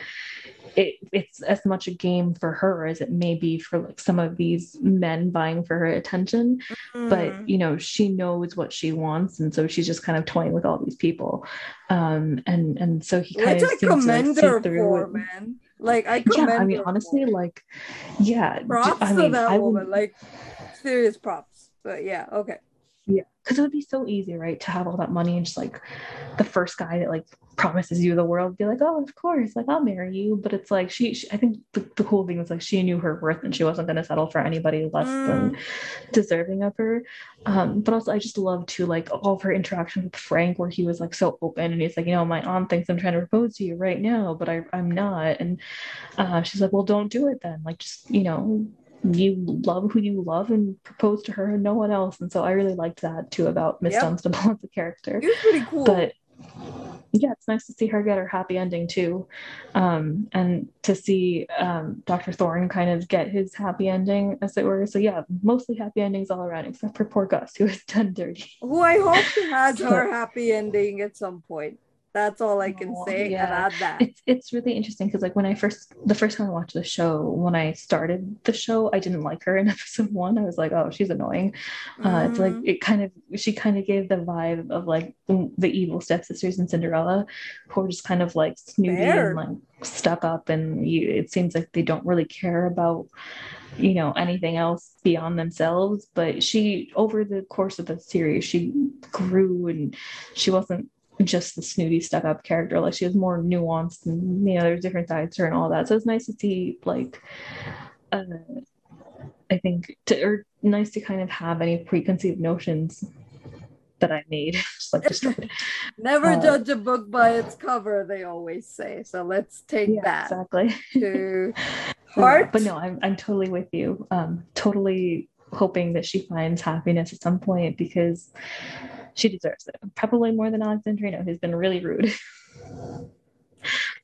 it, it's as much a game for her as it may be for like some of these men vying for her attention. Mm-hmm. But you know, she knows what she wants, and so she's just kind of toying with all these people. Um, and and so he kind Which of I commend her for, man. Like I commend yeah, I mean, honestly, like, yeah, props I mean, to that I woman. Would, like, serious props. But yeah, okay. Yeah, because it would be so easy, right, to have all that money and just like the first guy that like promises you the world be like, oh, of course, like I'll marry you. But it's like she, she I think the, the, cool thing was like she knew her worth and she wasn't going to settle for anybody less mm. than deserving of her. Um, but also I just love to like all of her interactions with Frank where he was like so open and he's like, you know, my aunt thinks I'm trying to propose to you right now, but I, I'm not. And uh, she's like, well, don't do it then. Like just, you know, you love who you love and propose to her and no one else. And so I really liked that too about Miss yep. Dunstable as a character. It was pretty cool. But yeah, it's nice to see her get her happy ending too. Um, and to see um, Dr. Thorne kind of get his happy ending, as it were. So yeah, mostly happy endings all around, except for poor Gus, who was done dirty. Who I hope has her happy ending at some point. That's all I can oh, say yeah. about that. It's it's really interesting because like when I first the first time I watched the show, when I started the show, I didn't like her in episode one. I was like, oh, she's annoying. Mm-hmm. Uh, it's like mm-hmm. it kind of she kind of gave the vibe of like the, the evil stepsisters in Cinderella, who are just kind of like snooty Fair. and like stuck up, and you, it seems like they don't really care about you know anything else beyond themselves but she over the course of the series she grew and she wasn't just the snooty step up character. Like she was more nuanced and you know there's different sides to her and all that. So it's nice to see like uh i think to or nice to kind of have any preconceived notions that i made just like never uh, judge a book by its cover they always say. So let's take yeah, that exactly. to heart but no I'm, I'm totally with you. Um totally hoping that she finds happiness at some point because she deserves it. Probably more than Alexandrina, who's been really rude.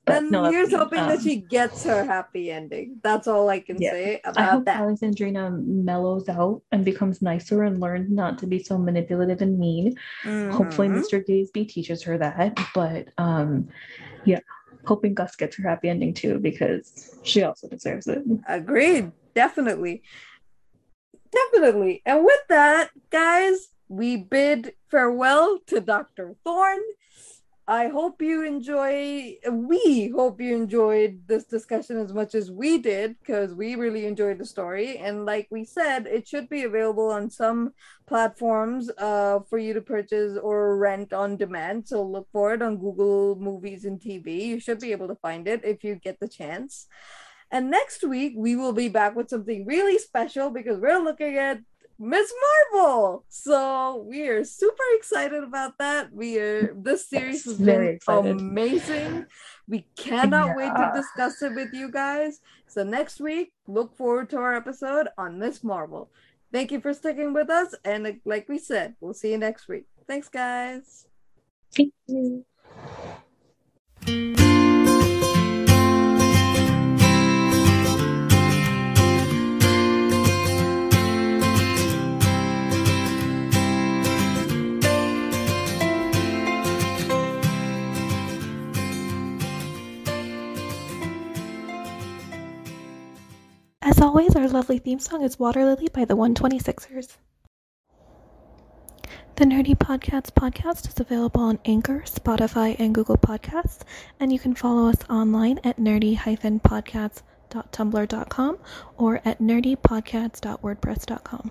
but and no, here's hoping um, that she gets her happy ending. That's all I can yeah. say about I hope that. Alexandrina mellows out and becomes nicer and learns not to be so manipulative and mean. Mm-hmm. Hopefully, Mr. Gazebee teaches her that. But um, yeah, hoping Gus gets her happy ending too because she also deserves it. Agreed. Definitely. Definitely. And with that, guys, we bid farewell to Dr. Thorne. I hope you enjoy. We hope you enjoyed this discussion as much as we did because we really enjoyed the story. And like we said, it should be available on some platforms uh, for you to purchase or rent on demand. So look for it on Google Movies and TV. You should be able to find it if you get the chance. And next week, we will be back with something really special because we're looking at Miss Marvel. So we are super excited about that. We are this series has been amazing. We cannot yeah. wait to discuss it with you guys. So next week, look forward to our episode on Miss Marvel. Thank you for sticking with us. And uh, like we said, we'll see you next week. Thanks, guys. Thank you. As always, our lovely theme song is Water Lily by the 126ers. The Nerdy Podcasts podcast is available on Anchor, Spotify, and Google Podcasts, and you can follow us online at nerdy-podcasts.tumblr.com or at nerdypodcasts.wordpress.com.